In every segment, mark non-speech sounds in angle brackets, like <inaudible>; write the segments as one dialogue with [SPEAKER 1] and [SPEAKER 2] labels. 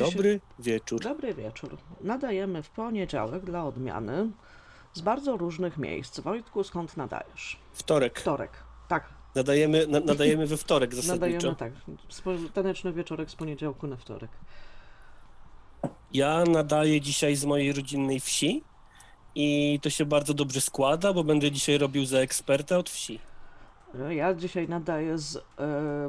[SPEAKER 1] Dobry wieczór.
[SPEAKER 2] Dobry wieczór. Nadajemy w poniedziałek dla odmiany z bardzo różnych miejsc. Wojtku, skąd nadajesz?
[SPEAKER 1] Wtorek.
[SPEAKER 2] Wtorek. Tak,
[SPEAKER 1] Nadajemy, na, nadajemy we wtorek <laughs> zasadniczo.
[SPEAKER 2] nadajemy tak. Taneczny wieczorek z poniedziałku na wtorek.
[SPEAKER 1] Ja nadaję dzisiaj z mojej rodzinnej wsi i to się bardzo dobrze składa, bo będę dzisiaj robił za eksperta od wsi.
[SPEAKER 2] Ja dzisiaj nadaję z e,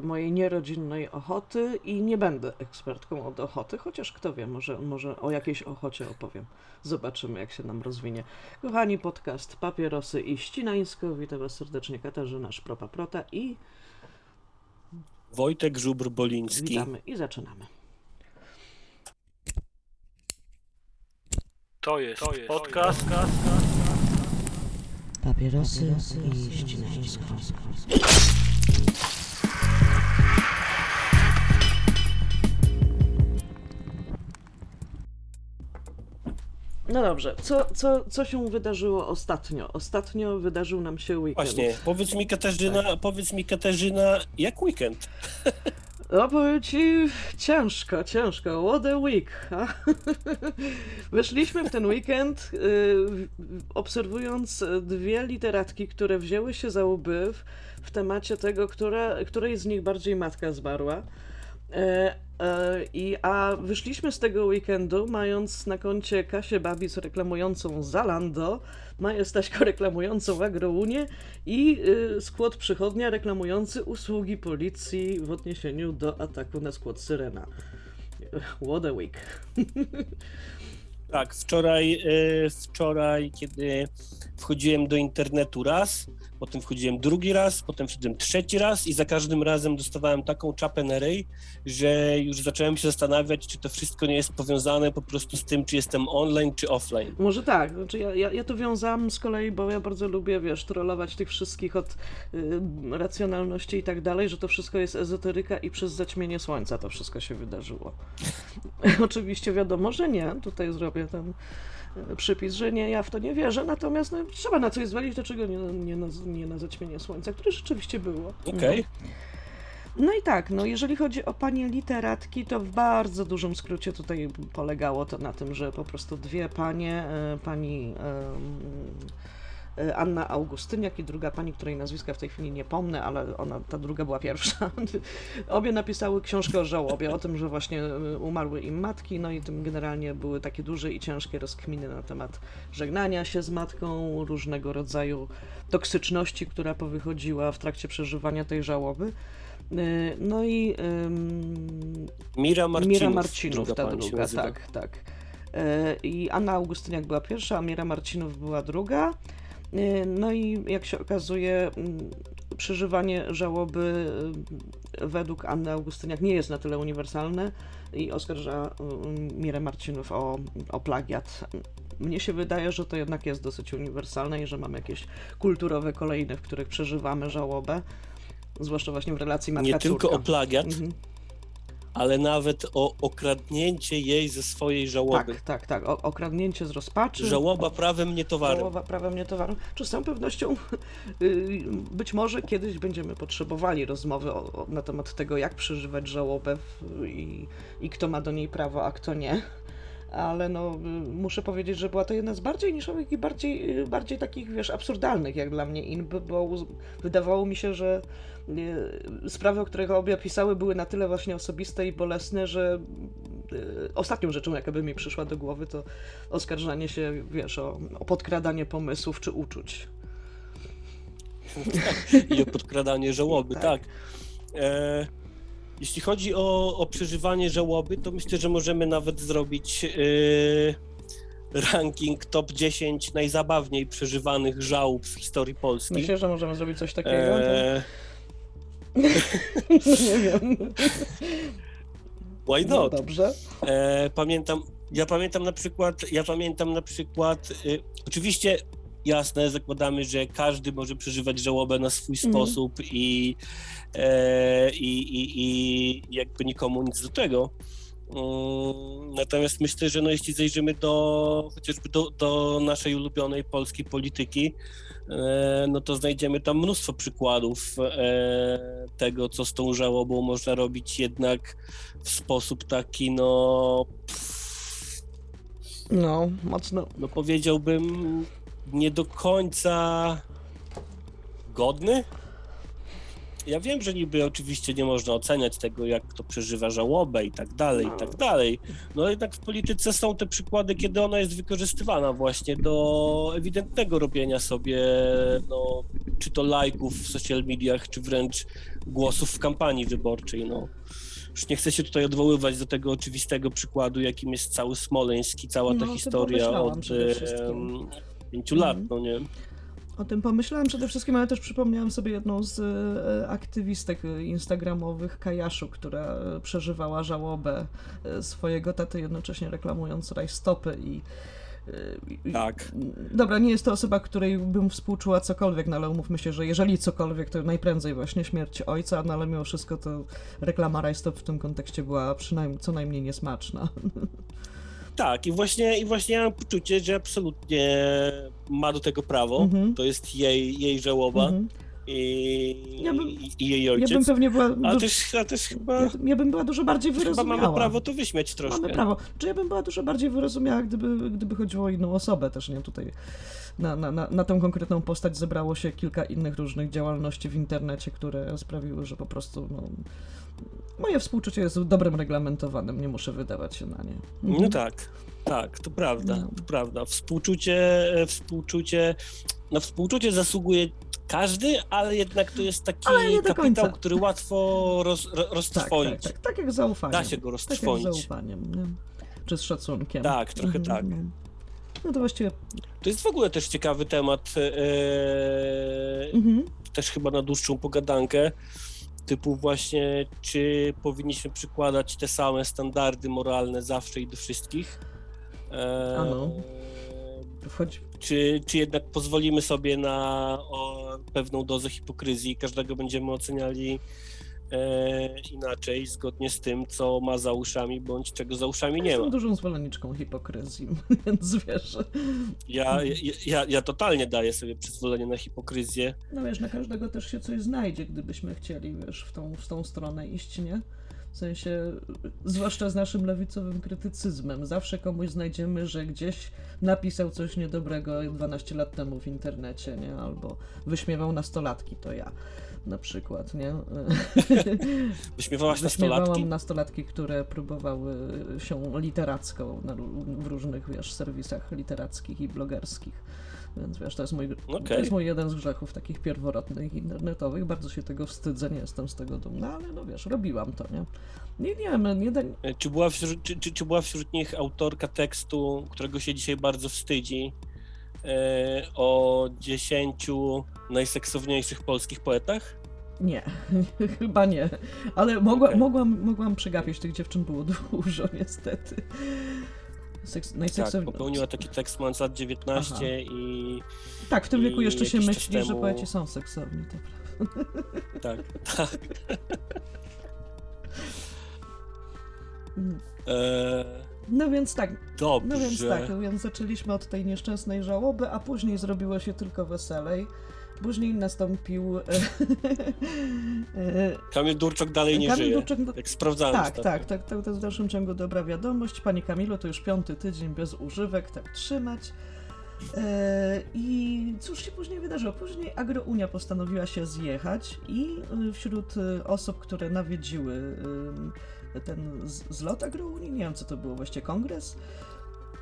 [SPEAKER 2] mojej nierodzinnej Ochoty i nie będę ekspertką od Ochoty, chociaż kto wie, może, może o jakiejś Ochocie opowiem. Zobaczymy, jak się nam rozwinie. Kochani, podcast Papierosy i Ścinańsko. Witam Was serdecznie, Katarzyna Szpropa-Prota i
[SPEAKER 1] Wojtek Żubr-Boliński.
[SPEAKER 2] witamy i zaczynamy.
[SPEAKER 3] To jest, to jest podcast.
[SPEAKER 2] Papierosy i ścinańsko. No dobrze, co, co, co się wydarzyło ostatnio? Ostatnio wydarzył nam się weekend.
[SPEAKER 1] Właśnie, powiedz mi Katarzyna, powiedz mi Katarzyna, jak weekend? <laughs>
[SPEAKER 2] No powiem ci, ciężko, ciężko. What a week. ha? <laughs> Weszliśmy w ten weekend y, obserwując dwie literatki, które wzięły się za łby w, temacie tego, która, której z nich bardziej matka zmarła. E, I, a wyszliśmy z tego weekendu mając na koncie Kasię Babic reklamującą Zalando, Maję Staśko reklamującą Agrounię i y, skład przychodnia reklamujący usługi policji w odniesieniu do ataku na skład Syrena. What a week.
[SPEAKER 1] Tak, wczoraj, e, wczoraj, kiedy wchodziłem do internetu raz, potem wchodziłem drugi raz, potem wszedłem trzeci raz i za każdym razem dostawałem taką czapę na ryj, że już zacząłem się zastanawiać, czy to wszystko nie jest powiązane po prostu z tym, czy jestem online, czy offline.
[SPEAKER 2] Może tak, znaczy ja, ja, ja to wiązałam z kolei, bo ja bardzo lubię, wiesz, trollować tych wszystkich od y, racjonalności i tak dalej, że to wszystko jest ezoteryka i przez zaćmienie słońca to wszystko się wydarzyło. <laughs> Oczywiście wiadomo, że nie, tutaj zrobię ten przypis, że nie, ja w to nie wierzę, natomiast no, trzeba na coś zwalić, dlaczego nie, nie, na, nie na zaćmienie słońca, które rzeczywiście było.
[SPEAKER 1] Okej.
[SPEAKER 2] No i tak, no jeżeli chodzi o panie literatki, to w bardzo dużym skrócie tutaj polegało to na tym, że po prostu dwie panie, e, pani Anna Augustyniak i druga pani, której nazwiska w tej chwili nie pomnę, ale ona, ta druga była pierwsza. <laughs> Obie napisały książkę o żałobie, o tym, że właśnie e, umarły im matki, no i tym generalnie były takie duże i ciężkie rozkminy na temat żegnania się z matką, różnego rodzaju toksyczności, która powychodziła w trakcie przeżywania tej żałoby. E, No i ym,
[SPEAKER 1] Mira Marcinów.
[SPEAKER 2] Mira Marcinów, ta druga, tak, tak. E, I Anna Augustyniak była pierwsza, a Mira Marcinów była druga. E, No i jak się okazuje, mm, przeżywanie żałoby y, według Anny Augustyniak nie jest na tyle uniwersalne i oskarża y, Mirę Marcinów o, o plagiat. Mnie się wydaje, że to jednak jest dosyć uniwersalne i że mamy jakieś kulturowe kolejne, w których przeżywamy żałobę, zwłaszcza właśnie w relacji matka
[SPEAKER 1] Nie tylko o plagiat,
[SPEAKER 2] Mhm.
[SPEAKER 1] Ale nawet o okradnięcie jej ze swojej żałoby.
[SPEAKER 2] Tak, tak, tak. O, okradnięcie z rozpaczy.
[SPEAKER 1] Żałoba prawem, nie towarem.
[SPEAKER 2] Żałoba prawem nie towarem. Czy z całą pewnością y, być może kiedyś będziemy potrzebowali rozmowy o, o, na temat tego, jak przeżywać żałobę w, i, i kto ma do niej prawo, a kto nie. Ale no, muszę powiedzieć, że była to jedna z bardziej niszowych i bardziej, bardziej takich, wiesz, absurdalnych jak dla mnie in, bo wydawało mi się, że y, sprawy, o których obie pisały, były na tyle właśnie osobiste i bolesne, że y, ostatnią rzeczą, jaka by mi przyszła do głowy, to oskarżanie się, wiesz, o, o podkradanie pomysłów czy uczuć. <laughs>
[SPEAKER 1] i o podkradanie żałoby,
[SPEAKER 2] Tak.
[SPEAKER 1] tak. E, jeśli chodzi o, o przeżywanie żałoby, to myślę, że możemy nawet zrobić e, ranking top 10 najzabawniej przeżywanych żałób w historii Polski.
[SPEAKER 2] Myślę, że możemy zrobić coś takiego?
[SPEAKER 1] E, <laughs>
[SPEAKER 2] nie wiem.
[SPEAKER 1] why
[SPEAKER 2] No
[SPEAKER 1] not?
[SPEAKER 2] dobrze.
[SPEAKER 1] E, pamiętam, ja pamiętam na przykład, ja pamiętam na przykład, y, oczywiście jasne, zakładamy, że każdy może przeżywać żałobę na swój
[SPEAKER 2] Mhm.
[SPEAKER 1] sposób i, e, i, i, i jakby nikomu nic do tego, Mm, Natomiast myślę, że no jeśli zajrzymy do chociażby do, do naszej ulubionej polskiej polityki, e, no to znajdziemy tam mnóstwo przykładów e, tego, co z tą żałobą można robić jednak w sposób taki, no,
[SPEAKER 2] No, mocno.
[SPEAKER 1] no powiedziałbym nie do końca godny. Ja wiem, że niby oczywiście nie można oceniać tego, jak kto przeżywa żałobę i tak dalej, i tak dalej. No jednak w polityce są te przykłady, kiedy ona jest wykorzystywana właśnie do ewidentnego robienia sobie, no, czy to lajków w social mediach, czy wręcz głosów w kampanii wyborczej, no. Już nie chcę się tutaj odwoływać do tego oczywistego przykładu, jakim jest cały Smoleńsk i cała ta
[SPEAKER 2] No,
[SPEAKER 1] historia od pięciu lat,
[SPEAKER 2] Mhm.
[SPEAKER 1] no nie?
[SPEAKER 2] O tym pomyślałem przede wszystkim, ale też przypomniałam sobie jedną z e, aktywistek instagramowych, Kajaszu, która e, przeżywała żałobę e, swojego taty, jednocześnie reklamując rajstopy i-
[SPEAKER 1] Tak.
[SPEAKER 2] Dobra, nie jest to osoba, której bym współczuła cokolwiek, no ale umówmy się, że jeżeli cokolwiek, to najprędzej właśnie śmierć ojca, no ale mimo wszystko to reklama rajstop w tym kontekście była przynajmniej co najmniej niesmaczna. <laughs>
[SPEAKER 1] Tak, i właśnie, i właśnie ja mam poczucie, że absolutnie ma do tego prawo.
[SPEAKER 2] Mhm.
[SPEAKER 1] To jest jej, jej żałoba
[SPEAKER 2] Mhm.
[SPEAKER 1] i,
[SPEAKER 2] Ja bym-
[SPEAKER 1] i, jej
[SPEAKER 2] Ja
[SPEAKER 1] ojciec.
[SPEAKER 2] bym pewnie była...
[SPEAKER 1] A
[SPEAKER 2] du-
[SPEAKER 1] też, a też chyba,
[SPEAKER 2] ja, ja bym była dużo bardziej
[SPEAKER 1] chyba
[SPEAKER 2] wyrozumiała.
[SPEAKER 1] mamy prawo to wyśmiać troszkę.
[SPEAKER 2] Mamy prawo. Czy ja bym była dużo bardziej wyrozumiała, gdyby, gdyby chodziło o inną osobę też, nie? Tutaj na, na, na, na tą konkretną postać zebrało się kilka innych różnych działalności w internecie, które sprawiły, że po prostu no, moje współczucie jest dobrem reglamentowanym, nie muszę wydawać się na nie. Mhm.
[SPEAKER 1] No tak, tak, to prawda,
[SPEAKER 2] No.
[SPEAKER 1] to prawda. Współczucie, e, współczucie, na współczucie zasługuje każdy, ale jednak to jest taki kapitał, który łatwo roz, ro-
[SPEAKER 2] Tak, tak,
[SPEAKER 1] roztrwonić.
[SPEAKER 2] tak, tak jak zaufaniem.
[SPEAKER 1] Da się go
[SPEAKER 2] Tak jak
[SPEAKER 1] roztrwonić.
[SPEAKER 2] zaufaniem, nie? Czy z szacunkiem.
[SPEAKER 1] Tak, trochę tak.
[SPEAKER 2] No. to właściwie...
[SPEAKER 1] To jest w ogóle też ciekawy temat, e,
[SPEAKER 2] Mhm.
[SPEAKER 1] też chyba na dłuższą pogadankę, typu właśnie, czy powinniśmy przykładać te same standardy moralne zawsze i do wszystkich. E,
[SPEAKER 2] Ano.
[SPEAKER 1] Czy, czy jednak pozwolimy sobie na o, pewną dozę hipokryzji, każdego będziemy oceniali e, inaczej, zgodnie z tym, co ma za uszami, bądź czego za uszami nie ma.
[SPEAKER 2] Jestem dużą zwolenniczką hipokryzji, <laughs> więc wiesz...
[SPEAKER 1] Ja, ja, ja, totalnie daję sobie przyzwolenie na hipokryzję.
[SPEAKER 2] No wiesz, na każdego też się coś znajdzie, gdybyśmy chcieli, wiesz, w tą, w tą stronę iść, nie? W sensie, zwłaszcza z naszym lewicowym krytycyzmem, zawsze komuś znajdziemy, że gdzieś napisał coś niedobrego 12 lat temu w internecie, nie? Albo wyśmiewał nastolatki, to ja na przykład, nie? <laughs>
[SPEAKER 1] Wyśmiewałaś
[SPEAKER 2] Wyśmiewałam
[SPEAKER 1] nastolatki?
[SPEAKER 2] nastolatki, które próbowały się literacko na, w różnych, wiesz, serwisach literackich i blogerskich. Więc wiesz, to jest, mój, to
[SPEAKER 1] Okej.
[SPEAKER 2] jest mój jeden z grzechów takich pierworodnych internetowych. Bardzo się tego wstydzę, nie jestem z tego dumna, ale no wiesz, robiłam to, nie? Nie, nie wiem, nie da...
[SPEAKER 1] E, Czy była, wśród, czy, czy, czy była wśród nich autorka tekstu, którego się dzisiaj bardzo wstydzi, o dziesięciu najseksowniejszych polskich poetach?
[SPEAKER 2] Nie, <laughs> chyba nie. Ale mogła,
[SPEAKER 1] Okej.
[SPEAKER 2] mogłam, mogłam przegapić, tych dziewczyn było <laughs> dużo, niestety. Seks,
[SPEAKER 1] Tak, popełniła taki tekst mając lat 19
[SPEAKER 2] Aha.
[SPEAKER 1] i
[SPEAKER 2] Tak, w tym wieku jeszcze się myśli, że
[SPEAKER 1] temu-
[SPEAKER 2] poeci są seksowni, to prawda. <laughs>
[SPEAKER 1] tak, tak.
[SPEAKER 2] Mm.
[SPEAKER 1] E,
[SPEAKER 2] No więc tak,
[SPEAKER 1] dobrze.
[SPEAKER 2] No więc tak, więc zaczęliśmy od tej nieszczęsnej żałoby, a później zrobiło się tylko weselej. Później nastąpił. e, e,
[SPEAKER 1] Kamil Durczok dalej nie
[SPEAKER 2] Kamil
[SPEAKER 1] żyje.
[SPEAKER 2] Durczak-
[SPEAKER 1] Jak sprawdzałem
[SPEAKER 2] tak,
[SPEAKER 1] ostatnio.
[SPEAKER 2] tak, tak, tak, to jest w dalszym ciągu dobra wiadomość. Pani Kamilu, to już piąty tydzień bez używek, tak trzymać. E, I cóż się później wydarzyło? Później Agrounia postanowiła się zjechać i wśród osób, które nawiedziły ten zlot Agrounii, nie wiem co to było właściwie, kongres?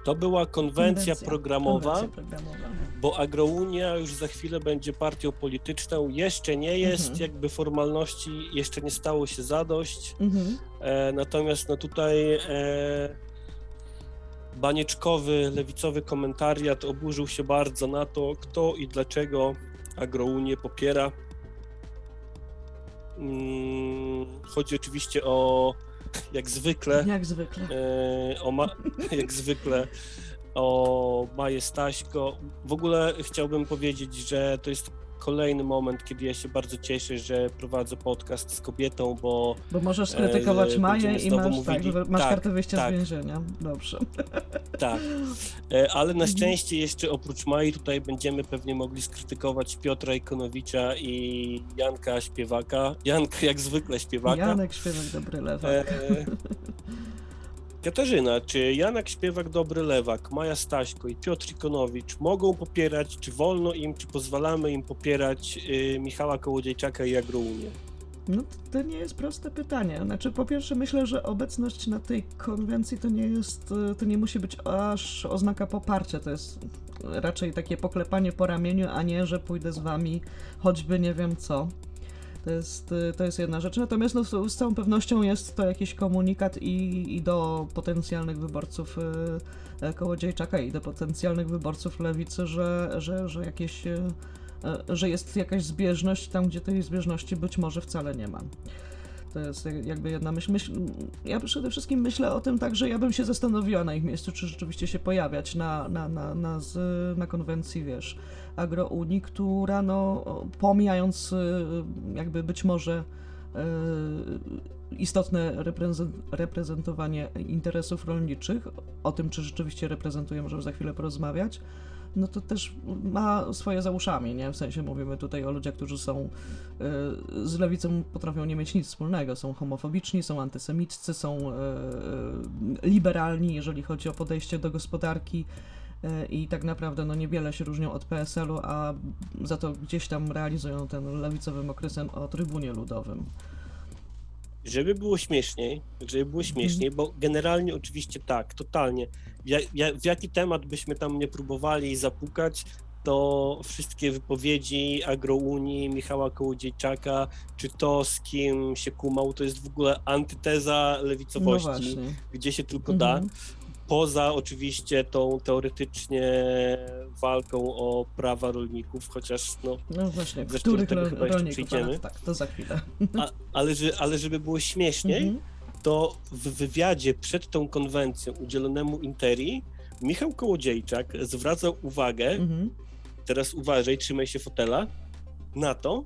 [SPEAKER 1] To była konwencja, programowa,
[SPEAKER 2] konwencja programowa.
[SPEAKER 1] bo Agrounia już za chwilę będzie partią polityczną. Jeszcze nie jest,
[SPEAKER 2] Mhm.
[SPEAKER 1] jakby formalności jeszcze nie stało się zadość.
[SPEAKER 2] Mhm.
[SPEAKER 1] E, natomiast no tutaj e, banieczkowy, lewicowy komentariat oburzył się bardzo na to, kto i dlaczego Agrounię popiera. Mm, chodzi oczywiście o, jak zwykle,
[SPEAKER 2] Jak zwykle.
[SPEAKER 1] e, o ma, <laughs> jak zwykle o Maję Staśko. W ogóle chciałbym powiedzieć, że to jest kolejny moment, kiedy ja się bardzo cieszę, że prowadzę podcast z kobietą, bo
[SPEAKER 2] Bo możesz skrytykować
[SPEAKER 1] E,
[SPEAKER 2] Maję i masz, tak,
[SPEAKER 1] mówili-
[SPEAKER 2] masz
[SPEAKER 1] tak,
[SPEAKER 2] kartę wyjścia
[SPEAKER 1] tak.
[SPEAKER 2] z więzienia. Dobrze.
[SPEAKER 1] tak. E, Ale
[SPEAKER 2] Mhm.
[SPEAKER 1] na szczęście jeszcze oprócz Mai tutaj będziemy pewnie mogli skrytykować Piotra Ikonowicza i Janka Śpiewaka. Janka jak zwykle śpiewaka.
[SPEAKER 2] Janek Śpiewak, dobry lewak.
[SPEAKER 1] E, <laughs> Katarzyna, czy Janek Śpiewak, Dobry Lewak, Maja Staśko i Piotr Ikonowicz mogą popierać, czy wolno im, czy pozwalamy im popierać y, Michała Kołodziejczaka i Agrounię?
[SPEAKER 2] No to, nie jest proste pytanie. Znaczy, po pierwsze myślę, że obecność na tej konwencji to nie jest, e, to nie musi być aż oznaka poparcia, to jest raczej takie poklepanie po ramieniu, a nie, że pójdę z wami, choćby nie wiem co. To jest, e, to jest jedna rzecz. Natomiast no, z całą pewnością jest to jakiś komunikat i, i do potencjalnych wyborców e, e, Kołodziejczaka i do potencjalnych wyborców lewicy, że, że, że jakieś e, e, że jest jakaś zbieżność tam, gdzie tej zbieżności być może wcale nie ma. To jest jak- jakby jedna myśl. myśl. Ja przede wszystkim myślę o tym tak, że ja bym się zastanowiła na ich miejscu, czy rzeczywiście się pojawiać na, na, na, na, z, na konwencji, wiesz, Agrounii, która no, pomijając y, jakby być może y, istotne reprezent, reprezentowanie interesów rolniczych, o tym, czy rzeczywiście reprezentuje, możemy za chwilę porozmawiać, no to też ma swoje za uszami, nie? W sensie mówimy tutaj o ludziach, którzy są y, z lewicą potrafią nie mieć nic wspólnego, są homofobiczni, są antysemiccy, są y, y, liberalni, jeżeli chodzi o podejście do gospodarki i tak naprawdę no niewiele się różnią od PSL-u, a za to gdzieś tam realizują ten lewicowym okresem o trybunie ludowym.
[SPEAKER 1] Żeby było śmieszniej, żeby było śmieszniej, bo generalnie oczywiście tak, totalnie. W jaki temat byśmy tam nie próbowali zapukać, to wszystkie wypowiedzi Agrounii, Michała Kołodziejczaka, czy to z kim się kumał, to jest w ogóle antyteza
[SPEAKER 2] No
[SPEAKER 1] lewicowości,
[SPEAKER 2] właśnie.
[SPEAKER 1] gdzie się tylko da.
[SPEAKER 2] Mhm.
[SPEAKER 1] Poza oczywiście tą teoretycznie walką o prawa rolników, chociaż no,
[SPEAKER 2] No właśnie,
[SPEAKER 1] do tego chyba jeszcze.
[SPEAKER 2] A, tak, to za chwilę.
[SPEAKER 1] a, ale, ale żeby było śmieszniej,
[SPEAKER 2] Mhm.
[SPEAKER 1] To w wywiadzie przed tą konwencją udzielonemu Interi Michał Kołodziejczak zwracał uwagę,
[SPEAKER 2] Mhm.
[SPEAKER 1] teraz uważaj, trzymaj się fotela, na to,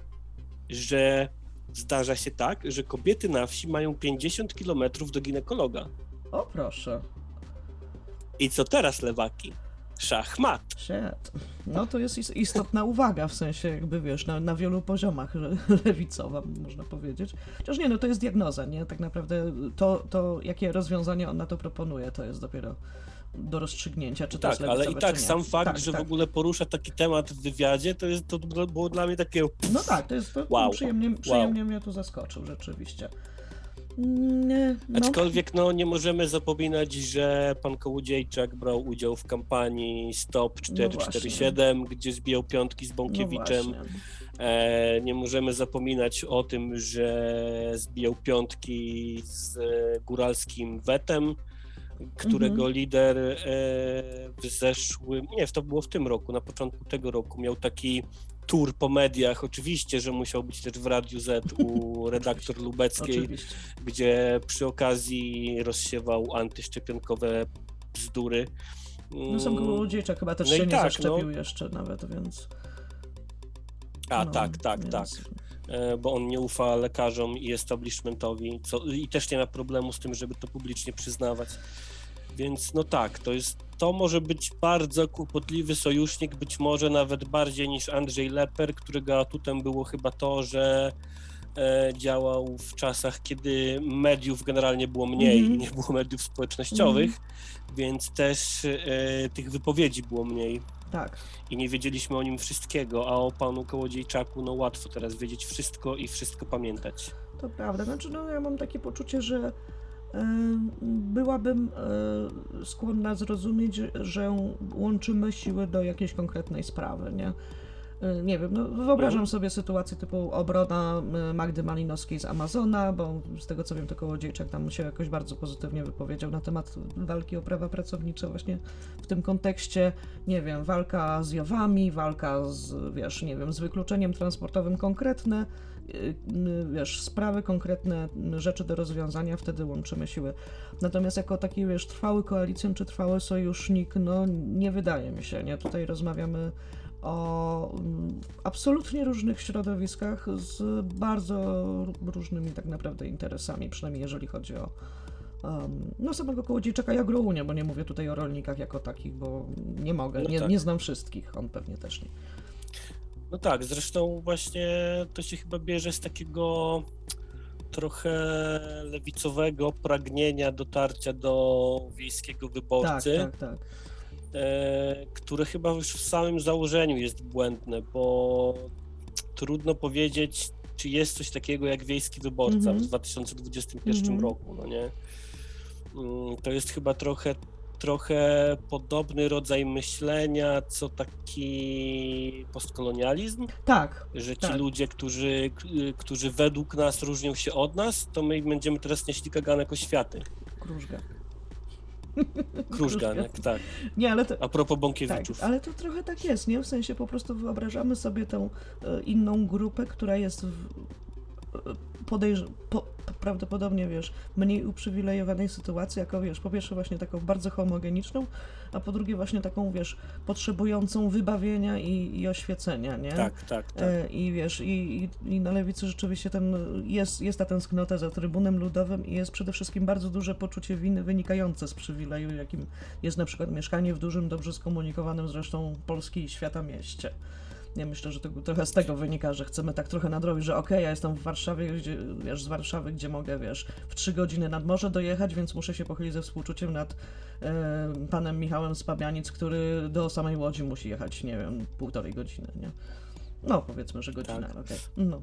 [SPEAKER 1] że zdarza się tak, że kobiety na wsi mają 50 kilometrów do ginekologa.
[SPEAKER 2] O proszę.
[SPEAKER 1] I co teraz, lewaki? Szachmat.
[SPEAKER 2] Shit. No to jest is- istotna uwaga, w sensie jakby wiesz, na, na wielu poziomach le- lewicowa, <laughs> można powiedzieć. Chociaż nie, no to jest diagnoza, nie? Tak naprawdę to, to jakie rozwiązania on na to proponuje, to jest dopiero do rozstrzygnięcia, czy to
[SPEAKER 1] Tak, ale i tak sam fakt,
[SPEAKER 2] tak,
[SPEAKER 1] że
[SPEAKER 2] tak.
[SPEAKER 1] w ogóle porusza taki temat w wywiadzie, to jest to było dla mnie takie
[SPEAKER 2] No tak, to jest to
[SPEAKER 1] Wow.
[SPEAKER 2] przyjemnie, przyjemnie mnie tu zaskoczył, rzeczywiście. Nie, no.
[SPEAKER 1] Aczkolwiek no, nie możemy zapominać, że pan Kołodziejczak brał udział w kampanii Stop 447, gdzie zbijał piątki z
[SPEAKER 2] no
[SPEAKER 1] Bąkiewiczem.
[SPEAKER 2] właśnie.
[SPEAKER 1] e, nie możemy zapominać o tym, że zbijał piątki z góralskim Wetem, którego
[SPEAKER 2] Mhm.
[SPEAKER 1] lider e, w zeszłym, nie, to było w tym roku, na początku tego roku, miał taki tour po mediach. Oczywiście, że musiał być też w Radiu Z u <laughs> redaktor Lubeckiej
[SPEAKER 2] Oczywiście.
[SPEAKER 1] gdzie przy okazji rozsiewał antyszczepionkowe bzdury.
[SPEAKER 2] No sam
[SPEAKER 1] Mm,
[SPEAKER 2] Kołodziejczak chyba też
[SPEAKER 1] No
[SPEAKER 2] się nie
[SPEAKER 1] tak,
[SPEAKER 2] zaszczepił jeszcze nawet, więc...
[SPEAKER 1] A
[SPEAKER 2] no,
[SPEAKER 1] tak, tak,
[SPEAKER 2] więc-
[SPEAKER 1] tak, e, bo on nie ufa lekarzom i establishmentowi co, i też nie ma problemu z tym, żeby to publicznie przyznawać. Więc no tak, to jest, to może być bardzo kłopotliwy sojusznik, być może nawet bardziej niż Andrzej Leper, którego atutem było chyba to, że e, działał w czasach, kiedy mediów generalnie było mniej i nie było mediów społecznościowych, więc też e, tych wypowiedzi było mniej
[SPEAKER 2] Tak.
[SPEAKER 1] i nie wiedzieliśmy o nim wszystkiego, a o panu Kołodziejczaku no łatwo teraz wiedzieć wszystko i wszystko pamiętać.
[SPEAKER 2] To prawda. Znaczy, no ja mam takie poczucie, że byłabym e, skłonna zrozumieć, że łączymy siły do jakiejś konkretnej sprawy, nie? E, Nie wiem, no wyobrażam
[SPEAKER 1] Mhm.
[SPEAKER 2] sobie sytuację typu obrona Magdy Malinowskiej z Amazona, bo z tego co wiem, to Kołodziejczak tam się jakoś bardzo pozytywnie wypowiedział na temat walki o prawa pracownicze właśnie w tym kontekście, nie wiem, walka z Jowami, walka z, wiesz, nie wiem, z wykluczeniem transportowym konkretne, y, y, wiesz, sprawy konkretne, y, rzeczy do rozwiązania, wtedy łączymy siły. Natomiast jako taki, wiesz, trwały koalicjant czy trwały sojusznik, no nie wydaje mi się, nie? Tutaj rozmawiamy o mm, absolutnie różnych środowiskach z bardzo różnymi tak naprawdę interesami, przynajmniej jeżeli chodzi o um, no samego Kołodziejczaka i Agrounię, bo nie mówię tutaj o rolnikach jako takich, bo nie mogę,
[SPEAKER 1] No
[SPEAKER 2] nie,
[SPEAKER 1] tak.
[SPEAKER 2] nie znam wszystkich, on pewnie też nie.
[SPEAKER 1] No tak, zresztą właśnie to się chyba bierze z takiego trochę lewicowego pragnienia dotarcia do wiejskiego
[SPEAKER 2] Tak,
[SPEAKER 1] wyborcy,
[SPEAKER 2] tak, tak.
[SPEAKER 1] e, które chyba już w samym założeniu jest błędne, bo trudno powiedzieć, czy jest coś takiego jak wiejski wyborca
[SPEAKER 2] Mhm.
[SPEAKER 1] w 2021
[SPEAKER 2] Mhm.
[SPEAKER 1] roku, no nie? Mm, To jest chyba trochę, trochę podobny rodzaj myślenia, co taki postkolonializm,
[SPEAKER 2] Tak,
[SPEAKER 1] że ci
[SPEAKER 2] Tak.
[SPEAKER 1] ludzie, którzy, którzy według nas różnią się od nas, to my będziemy teraz nieśli kaganek o światy.
[SPEAKER 2] krużga.
[SPEAKER 1] Krużganek, tak.
[SPEAKER 2] Nie, ale to,
[SPEAKER 1] A propos
[SPEAKER 2] Tak,
[SPEAKER 1] Bąkiewiczów.
[SPEAKER 2] ale to trochę tak jest, nie? W sensie po prostu wyobrażamy sobie tę e, inną grupę, która jest w podejrz- po, po- prawdopodobnie, wiesz, mniej uprzywilejowanej sytuacji, jako, wiesz, po pierwsze właśnie taką bardzo homogeniczną, a po drugie właśnie taką, wiesz, potrzebującą wybawienia i, i oświecenia, nie?
[SPEAKER 1] Tak, tak, tak.
[SPEAKER 2] E, I wiesz, i, i, i na lewicy rzeczywiście ten, jest, jest ta tęsknota za trybunem ludowym i jest przede wszystkim bardzo duże poczucie winy wynikające z przywileju, jakim jest na przykład mieszkanie w dużym, dobrze skomunikowanym zresztą Polski i świata mieście. Ja myślę, że to trochę z tego wynika, że chcemy tak trochę nadrobić, że okej, ja jestem w Warszawie, gdzie, wiesz, z Warszawy, gdzie mogę, wiesz, w trzy godziny nad morze dojechać, więc muszę się pochylić ze współczuciem nad e, panem Michałem z Pabianic, który do samej Łodzi musi jechać, nie wiem, półtorej godziny, nie? No, powiedzmy, że godzinę,
[SPEAKER 1] Tak.
[SPEAKER 2] okej. No.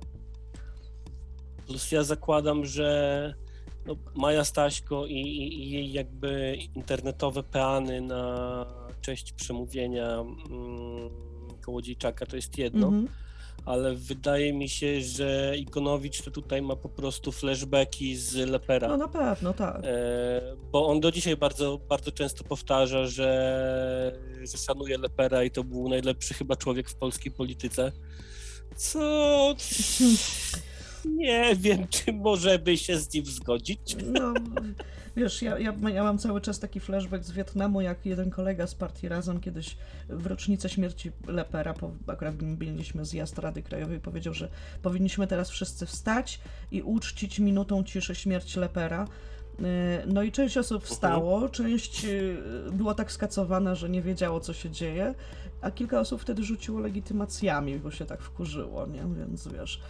[SPEAKER 1] Plus ja zakładam, że no, Maja Staśko i, i, i jej jakby internetowe peany na cześć przemówienia mm, Kołodziejczaka to jest jedno,
[SPEAKER 2] Mhm.
[SPEAKER 1] ale wydaje mi się, że Ikonowicz to tutaj ma po prostu flashbacki z Lepera.
[SPEAKER 2] No na pewno, tak.
[SPEAKER 1] E, bo on do dzisiaj bardzo, bardzo często powtarza, że, że szanuje Lepera i to był najlepszy chyba człowiek w polskiej polityce. Co <laughs> nie wiem, czy możemy się z nim zgodzić.
[SPEAKER 2] No, wiesz, ja, ja, ja mam cały czas taki flashback z Wietnamu, jak jeden kolega z partii Razem kiedyś w rocznicę śmierci Lepera, po, akurat mieliśmy zjazd Rady Krajowej, powiedział, że powinniśmy teraz wszyscy wstać i uczcić minutą ciszy śmierć Lepera. Yy, No i część osób wstało, część yy, było tak skacowana, że nie wiedziało, co się dzieje, a kilka osób wtedy rzuciło legitymacjami, bo się tak wkurzyło, nie? Więc wiesz,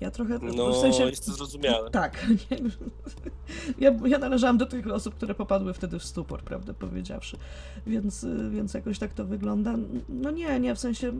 [SPEAKER 2] ja trochę...
[SPEAKER 1] No,
[SPEAKER 2] w sensie,
[SPEAKER 1] jest to zrozumiałe.
[SPEAKER 2] tak. <laughs> nie? Ja, ja należałam do tych osób, które popadły wtedy w stupor, prawdę powiedziawszy. Więc, y, więc jakoś tak to wygląda. No nie, nie, w sensie.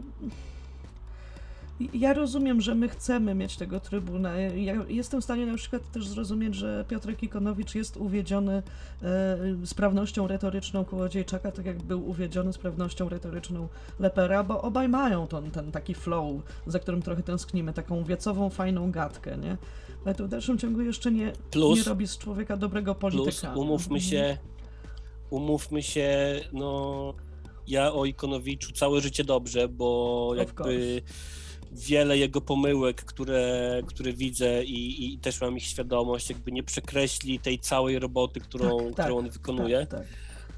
[SPEAKER 2] Ja rozumiem, że my chcemy mieć tego trybuna. Ja jestem w stanie na przykład też zrozumieć, że Piotrek Ikonowicz jest uwiedziony e, sprawnością retoryczną Kołodziejczaka, tak jak był uwiedziony sprawnością retoryczną Lepera, bo obaj mają ten, ten taki flow, za którym trochę tęsknimy, taką wiecową, fajną gadkę, nie? Ale to w dalszym ciągu jeszcze nie,
[SPEAKER 1] Plus-
[SPEAKER 2] nie robi z człowieka dobrego
[SPEAKER 1] Plus,
[SPEAKER 2] polityka.
[SPEAKER 1] umówmy się, umówmy się, no ja o Ikonowiczu całe życie dobrze, bo
[SPEAKER 2] Of
[SPEAKER 1] jakby wiele jego pomyłek, które, które widzę i, i też mam ich świadomość, jakby nie przekreśli tej całej roboty, którą,
[SPEAKER 2] Tak, tak,
[SPEAKER 1] którą on wykonuje,
[SPEAKER 2] Tak, tak.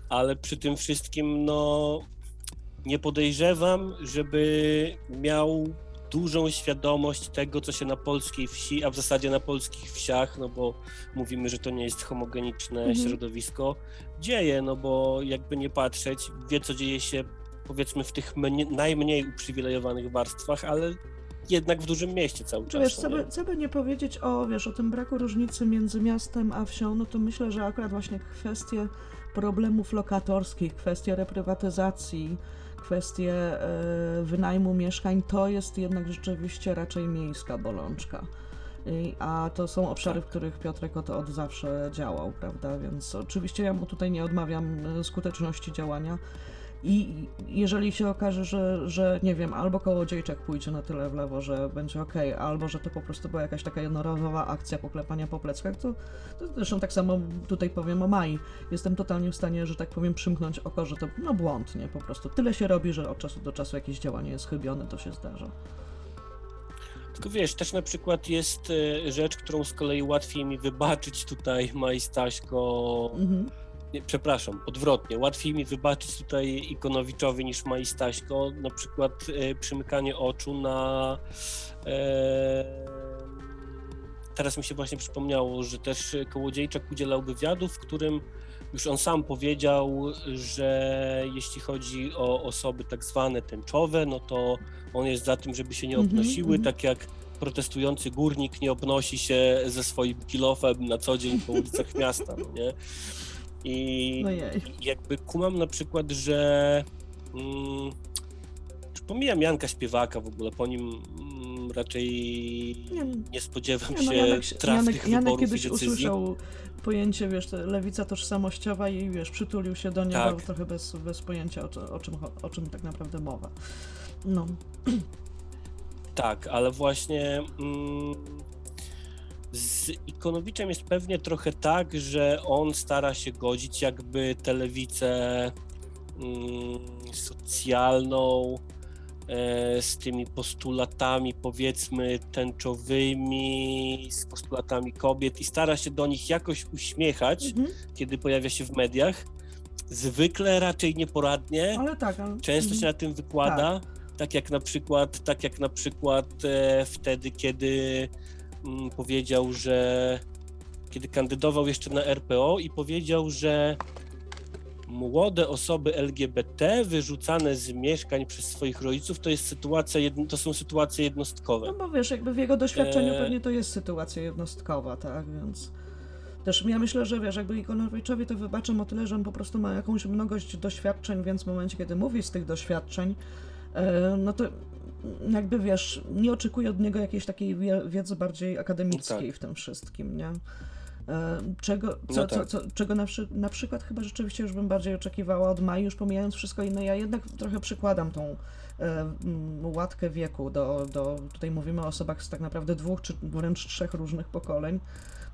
[SPEAKER 1] ale przy tym wszystkim, no nie podejrzewam, żeby miał dużą świadomość tego, co się na polskiej wsi, a w zasadzie na polskich wsiach, no bo mówimy, że to nie jest homogeniczne
[SPEAKER 2] Mhm.
[SPEAKER 1] środowisko, dzieje, no bo jakby nie patrzeć, wie, co dzieje się powiedzmy w tych mnie, najmniej uprzywilejowanych warstwach, ale jednak w dużym mieście cały czas.
[SPEAKER 2] wiesz,
[SPEAKER 1] no
[SPEAKER 2] co by, co by nie powiedzieć o, wiesz, o tym braku różnicy między miastem a wsią, no to myślę, że akurat właśnie kwestie problemów lokatorskich, kwestie reprywatyzacji, kwestie e, wynajmu mieszkań, to jest jednak rzeczywiście raczej miejska bolączka. I, a to są obszary, w których Piotrek od, od zawsze działał, prawda? Więc oczywiście ja mu tutaj nie odmawiam e, skuteczności działania. I jeżeli się okaże, że, że nie wiem, albo kołodziejczak pójdzie na tyle w lewo, że będzie ok, albo że to po prostu była jakaś taka jednorazowa akcja poklepania po pleckach, to, to zresztą tak samo tutaj powiem o Mai. Jestem totalnie w stanie, że tak powiem, przymknąć oko, że to no błąd, nie? Po prostu tyle się robi, że od czasu do czasu jakieś działanie jest chybione, to się zdarza.
[SPEAKER 1] Tylko wiesz, też na przykład jest e, rzecz, którą z kolei łatwiej mi wybaczyć tutaj Maj Staśko
[SPEAKER 2] Mhm.
[SPEAKER 1] Nie, przepraszam, odwrotnie. Łatwiej mi wybaczyć tutaj Ikonowiczowi niż Mai Staśko. Na przykład e, przymykanie oczu na. E, teraz mi się właśnie przypomniało, że też Kołodziejczak udzielał wywiadu, w którym już on sam powiedział, że jeśli chodzi o osoby tak zwane tęczowe, no to on jest za tym, żeby się nie
[SPEAKER 2] Mhm,
[SPEAKER 1] obnosiły,
[SPEAKER 2] mhm.
[SPEAKER 1] tak jak protestujący górnik nie obnosi się ze swoim kilofem na co dzień po ulicach miasta, no nie? I
[SPEAKER 2] Ojej.
[SPEAKER 1] jakby kumam na przykład, że mm, już pomijam Janka Śpiewaka w ogóle, po nim mm, raczej
[SPEAKER 2] Nie,
[SPEAKER 1] nie spodziewam
[SPEAKER 2] Nie, no
[SPEAKER 1] się
[SPEAKER 2] Janek,
[SPEAKER 1] trafnych
[SPEAKER 2] Janek, Janek
[SPEAKER 1] wyborów
[SPEAKER 2] kiedyś usłyszał pojęcie, wiesz, lewica tożsamościowa i wiesz, przytulił się do niego
[SPEAKER 1] Tak.
[SPEAKER 2] trochę bez, bez pojęcia o, o, czym, o czym tak naprawdę mowa. No, <clears throat>
[SPEAKER 1] Tak, ale właśnie mm, z Ikonowiczem jest pewnie trochę tak, że on stara się godzić jakby tę lewicę mm, socjalną e, z tymi postulatami powiedzmy tęczowymi, z postulatami kobiet i stara się do nich jakoś uśmiechać,
[SPEAKER 2] mhm.
[SPEAKER 1] kiedy pojawia się w mediach. Zwykle raczej nieporadnie.
[SPEAKER 2] ale tak. Ale,
[SPEAKER 1] Często się
[SPEAKER 2] mhm.
[SPEAKER 1] na tym wykłada, tak jak na przykład, tak jak na przykład e, wtedy, kiedy powiedział, że kiedy kandydował jeszcze na RPO i powiedział, że młode osoby LGBT wyrzucane z mieszkań przez swoich rodziców to jest sytuacja, to są sytuacje jednostkowe.
[SPEAKER 2] No bo wiesz, jakby w jego doświadczeniu
[SPEAKER 1] E,
[SPEAKER 2] pewnie to jest sytuacja jednostkowa, tak, więc... Też ja myślę, że wiesz, jakby Ikonowiczowi to wybaczam o tyle, że on po prostu ma jakąś mnogość doświadczeń, więc w momencie, kiedy mówi z tych doświadczeń, e, no to jakby wiesz, nie oczekuję od niego jakiejś takiej wie- wiedzy bardziej akademickiej
[SPEAKER 1] Tak.
[SPEAKER 2] w tym wszystkim, nie? E, Czego, co,
[SPEAKER 1] No
[SPEAKER 2] co,
[SPEAKER 1] tak.
[SPEAKER 2] co, czego na, przy, na przykład chyba rzeczywiście już bym bardziej oczekiwała od Mai, już pomijając wszystko inne, ja jednak trochę przykładam tą e, łatkę wieku do, do, tutaj mówimy o osobach z tak naprawdę dwóch czy wręcz trzech różnych pokoleń,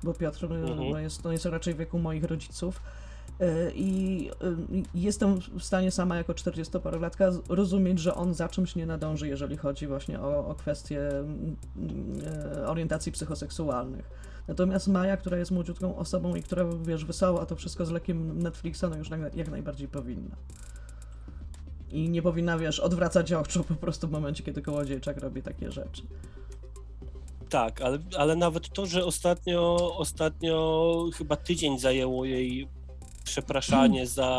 [SPEAKER 2] bo Piotr
[SPEAKER 1] Mhm.
[SPEAKER 2] no jest, no jest raczej wieku moich rodziców. E, I e, jestem w stanie sama jako 40-parolatka z- rozumieć, że on za czymś nie nadąży, jeżeli chodzi właśnie o, o kwestie mm, e, orientacji psychoseksualnych. Natomiast Maja, która jest młodziutką osobą i która, wiesz, wysłała to wszystko z lekiem Netflixa, no już jak najbardziej powinna. I nie powinna, wiesz, odwracać oczu po prostu w momencie, kiedy kołodziejczak robi takie rzeczy.
[SPEAKER 1] Tak, ale, ale nawet to, że ostatnio, ostatnio chyba tydzień zajęło jej przepraszanie za,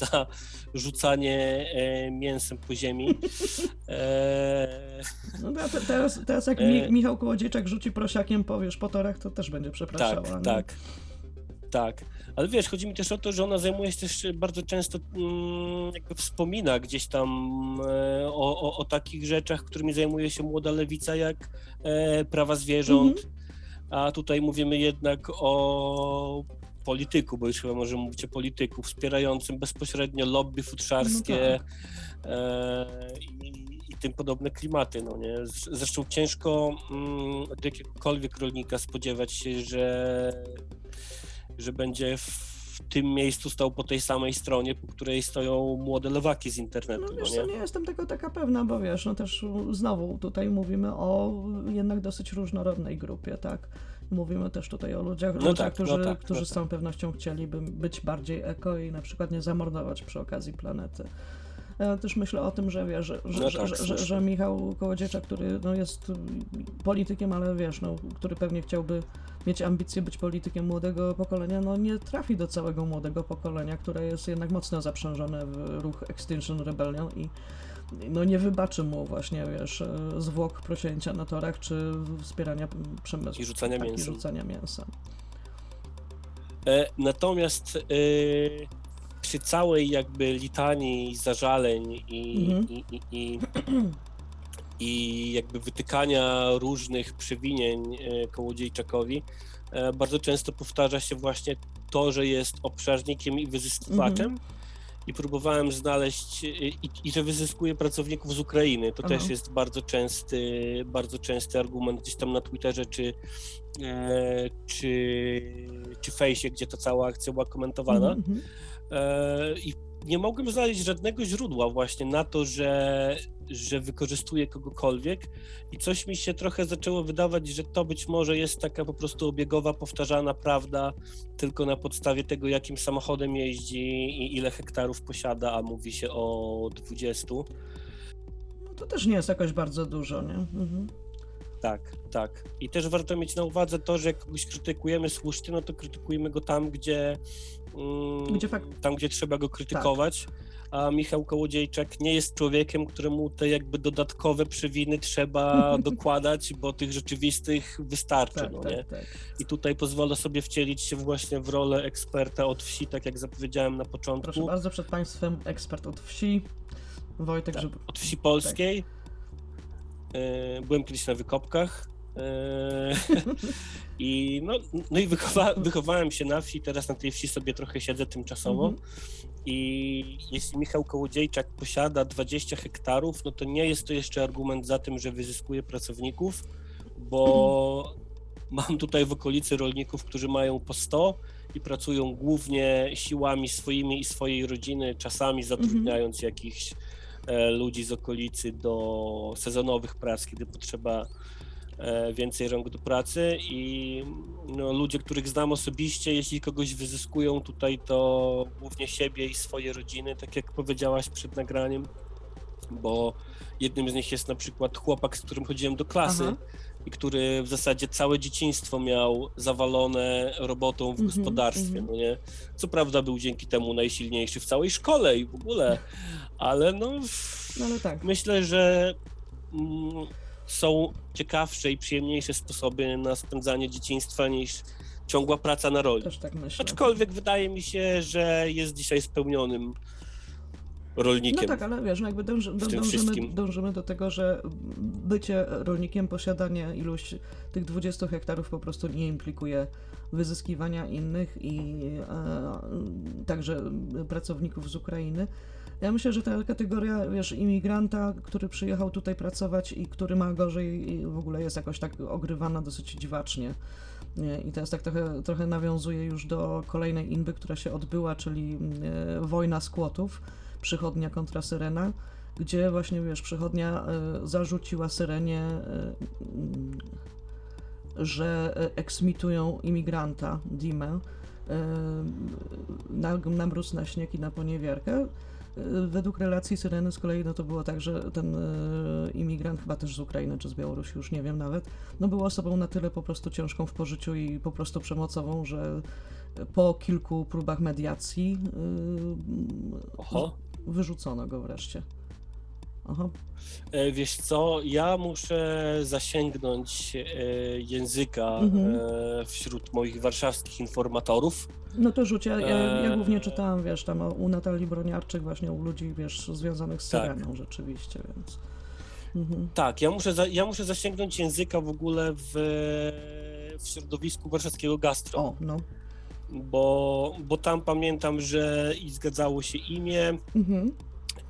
[SPEAKER 1] za rzucanie e, mięsem po ziemi. E,
[SPEAKER 2] No te, teraz, teraz jak
[SPEAKER 1] E-
[SPEAKER 2] Mi, Michał Kołodziejczak rzuci prosiakiem, powiesz, po torach, to też będzie przepraszała.
[SPEAKER 1] tak,
[SPEAKER 2] nie?
[SPEAKER 1] tak. Tak, ale wiesz, chodzi mi też o to, że ona zajmuje się też bardzo często, mm, jakby wspomina gdzieś tam o, o, o takich rzeczach, którymi zajmuje się młoda lewica, jak prawa zwierząt,
[SPEAKER 2] Mhm.
[SPEAKER 1] a tutaj mówimy jednak o polityku, bo już chyba możemy mówić o polityku, wspierającym bezpośrednio lobby futrzarskie
[SPEAKER 2] No
[SPEAKER 1] e, i, i tym podobne klimaty, no nie? Zresztą ciężko mm, od jakiegokolwiek rolnika spodziewać się, że, że będzie w tym miejscu stał po tej samej stronie, po której stoją młode lewaki z internetu,
[SPEAKER 2] No
[SPEAKER 1] no,
[SPEAKER 2] wiesz
[SPEAKER 1] nie?
[SPEAKER 2] nie jestem tego taka pewna, bo wiesz, no też znowu tutaj mówimy o jednak dosyć różnorodnej grupie, tak? Mówimy też tutaj o ludziach,
[SPEAKER 1] No
[SPEAKER 2] ludziach
[SPEAKER 1] tak, no
[SPEAKER 2] którzy,
[SPEAKER 1] tak,
[SPEAKER 2] którzy
[SPEAKER 1] no
[SPEAKER 2] z całą pewnością chcieliby być bardziej eko i na przykład nie zamordować przy okazji planety. Ja też myślę o tym, że wiesz, że,
[SPEAKER 1] No
[SPEAKER 2] że,
[SPEAKER 1] tak,
[SPEAKER 2] że,
[SPEAKER 1] słusznie.
[SPEAKER 2] że Michał Kołodziejczak, który no, jest politykiem, ale wiesz, no, który pewnie chciałby mieć ambicje być politykiem młodego pokolenia, no nie trafi do całego młodego pokolenia, które jest jednak mocno zaprzężone w ruch Extinction Rebellion i no nie wybaczy mu właśnie, wiesz, e, zwłok prosięcia na torach, czy wspierania przemysłu.
[SPEAKER 1] I rzucania
[SPEAKER 2] tak, I
[SPEAKER 1] mięsem.
[SPEAKER 2] rzucania mięsa.
[SPEAKER 1] E, Natomiast e, przy całej jakby litanii zażaleń i,
[SPEAKER 2] Mhm.
[SPEAKER 1] i, i, i, i jakby wytykania różnych przewinień e, Kołodziejczakowi, bardzo często powtarza się właśnie to, że jest obszarnikiem i wyzyskiwaczem.
[SPEAKER 2] Mhm.
[SPEAKER 1] I próbowałem znaleźć, i, i że wyzyskuje pracowników z Ukrainy. To
[SPEAKER 2] Aha.
[SPEAKER 1] też jest bardzo częsty, bardzo częsty argument gdzieś tam na Twitterze czy, e, czy, czy fejsie, gdzie ta cała akcja była komentowana.
[SPEAKER 2] Mhm.
[SPEAKER 1] E, I nie mogłem znaleźć żadnego źródła właśnie na to, że, że wykorzystuje kogokolwiek i coś mi się trochę zaczęło wydawać, że to być może jest taka po prostu obiegowa, powtarzana prawda tylko na podstawie tego, jakim samochodem jeździ i ile hektarów posiada, a mówi się o 20.
[SPEAKER 2] No to też nie jest jakoś bardzo dużo, nie? Mhm.
[SPEAKER 1] Tak, tak. I też warto mieć na uwadze to, że jak kogoś krytykujemy słusznie, no to krytykujmy go tam, gdzie,
[SPEAKER 2] Gdzie fak-
[SPEAKER 1] tam, gdzie trzeba go krytykować. A Michał Kołodziejczak nie jest człowiekiem, któremu te jakby dodatkowe przewiny trzeba <laughs> dokładać, bo tych rzeczywistych wystarczy,
[SPEAKER 2] Tak,
[SPEAKER 1] no
[SPEAKER 2] tak,
[SPEAKER 1] nie?
[SPEAKER 2] tak.
[SPEAKER 1] I tutaj pozwolę sobie wcielić się właśnie w rolę eksperta od wsi, tak jak zapowiedziałem na
[SPEAKER 2] Proszę
[SPEAKER 1] początku,
[SPEAKER 2] bardzo, przed Państwem ekspert od wsi, Wojtek,
[SPEAKER 1] Tak.
[SPEAKER 2] żeby...
[SPEAKER 1] od wsi polskiej. E, Byłem kiedyś na wykopkach. E, <laughs> I no, no i wychowa, wychowałem się na wsi, teraz na tej wsi sobie trochę siedzę tymczasowo.
[SPEAKER 2] Mhm.
[SPEAKER 1] I jeśli Michał Kołodziejczak posiada 20 hektarów, no to nie jest to jeszcze argument za tym, że wyzyskuje pracowników, bo mam tutaj w okolicy rolników, którzy mają po 100 i pracują głównie siłami swoimi i swojej rodziny, czasami zatrudniając jakichś e, ludzi z okolicy do sezonowych prac, kiedy potrzeba więcej rąk do pracy i no, ludzie, których znam osobiście, jeśli kogoś wyzyskują tutaj, to głównie siebie i swoje rodziny, tak jak powiedziałaś przed nagraniem, bo jednym z nich jest na przykład chłopak, z którym chodziłem do klasy
[SPEAKER 2] Aha.
[SPEAKER 1] i który w zasadzie całe dzieciństwo miał zawalone robotą w
[SPEAKER 2] Mhm,
[SPEAKER 1] gospodarstwie,
[SPEAKER 2] mhm.
[SPEAKER 1] no nie? Co prawda był dzięki temu najsilniejszy w całej szkole i w ogóle, ale no...
[SPEAKER 2] No ale tak.
[SPEAKER 1] Myślę, że mm, są ciekawsze i przyjemniejsze sposoby na spędzanie dzieciństwa niż ciągła praca na roli.
[SPEAKER 2] Też tak myślę.
[SPEAKER 1] Aczkolwiek wydaje mi się, że jest dzisiaj spełnionym rolnikiem.
[SPEAKER 2] No tak, ale wiesz, no jakby dąży, dążymy, dążymy do tego, że bycie rolnikiem, posiadanie iluś tych 20 hektarów po prostu nie implikuje wyzyskiwania innych i e, także pracowników z Ukrainy. Ja myślę, że ta kategoria, wiesz, imigranta, który przyjechał tutaj pracować i który ma gorzej i w ogóle jest jakoś tak ogrywana dosyć dziwacznie. Nie? I teraz tak trochę, trochę nawiązuje już do kolejnej inby, która się odbyła, czyli e, wojna skłotów przychodnia kontra Syrena, gdzie właśnie, wiesz, przychodnia e, zarzuciła Syrenie, e, że eksmitują imigranta, Dimę, na, na mróz, na śnieg i na poniewierkę. Według relacji Syreny z kolei no to było tak, że ten e, imigrant, chyba też z Ukrainy czy z Białorusi, już nie wiem nawet, no był osobą na tyle po prostu ciężką w pożyciu i po prostu przemocową, że po kilku próbach mediacji e,
[SPEAKER 1] Oho.
[SPEAKER 2] Wyrzucono go wreszcie. Aha.
[SPEAKER 1] E, Wiesz co, ja muszę zasięgnąć e, języka
[SPEAKER 2] Mhm.
[SPEAKER 1] e, wśród moich warszawskich informatorów.
[SPEAKER 2] No to rzuć, ja, ja, ja głównie czytałam, wiesz, tam u Natalii Broniarczyk, właśnie u ludzi, wiesz, związanych z
[SPEAKER 1] Tak.
[SPEAKER 2] Syreną rzeczywiście, więc... Mhm.
[SPEAKER 1] Tak, ja muszę, za, ja muszę zasięgnąć języka w ogóle w, w środowisku warszawskiego gastro.
[SPEAKER 2] O, no.
[SPEAKER 1] bo, bo tam pamiętam, że i zgadzało się imię,
[SPEAKER 2] Mhm.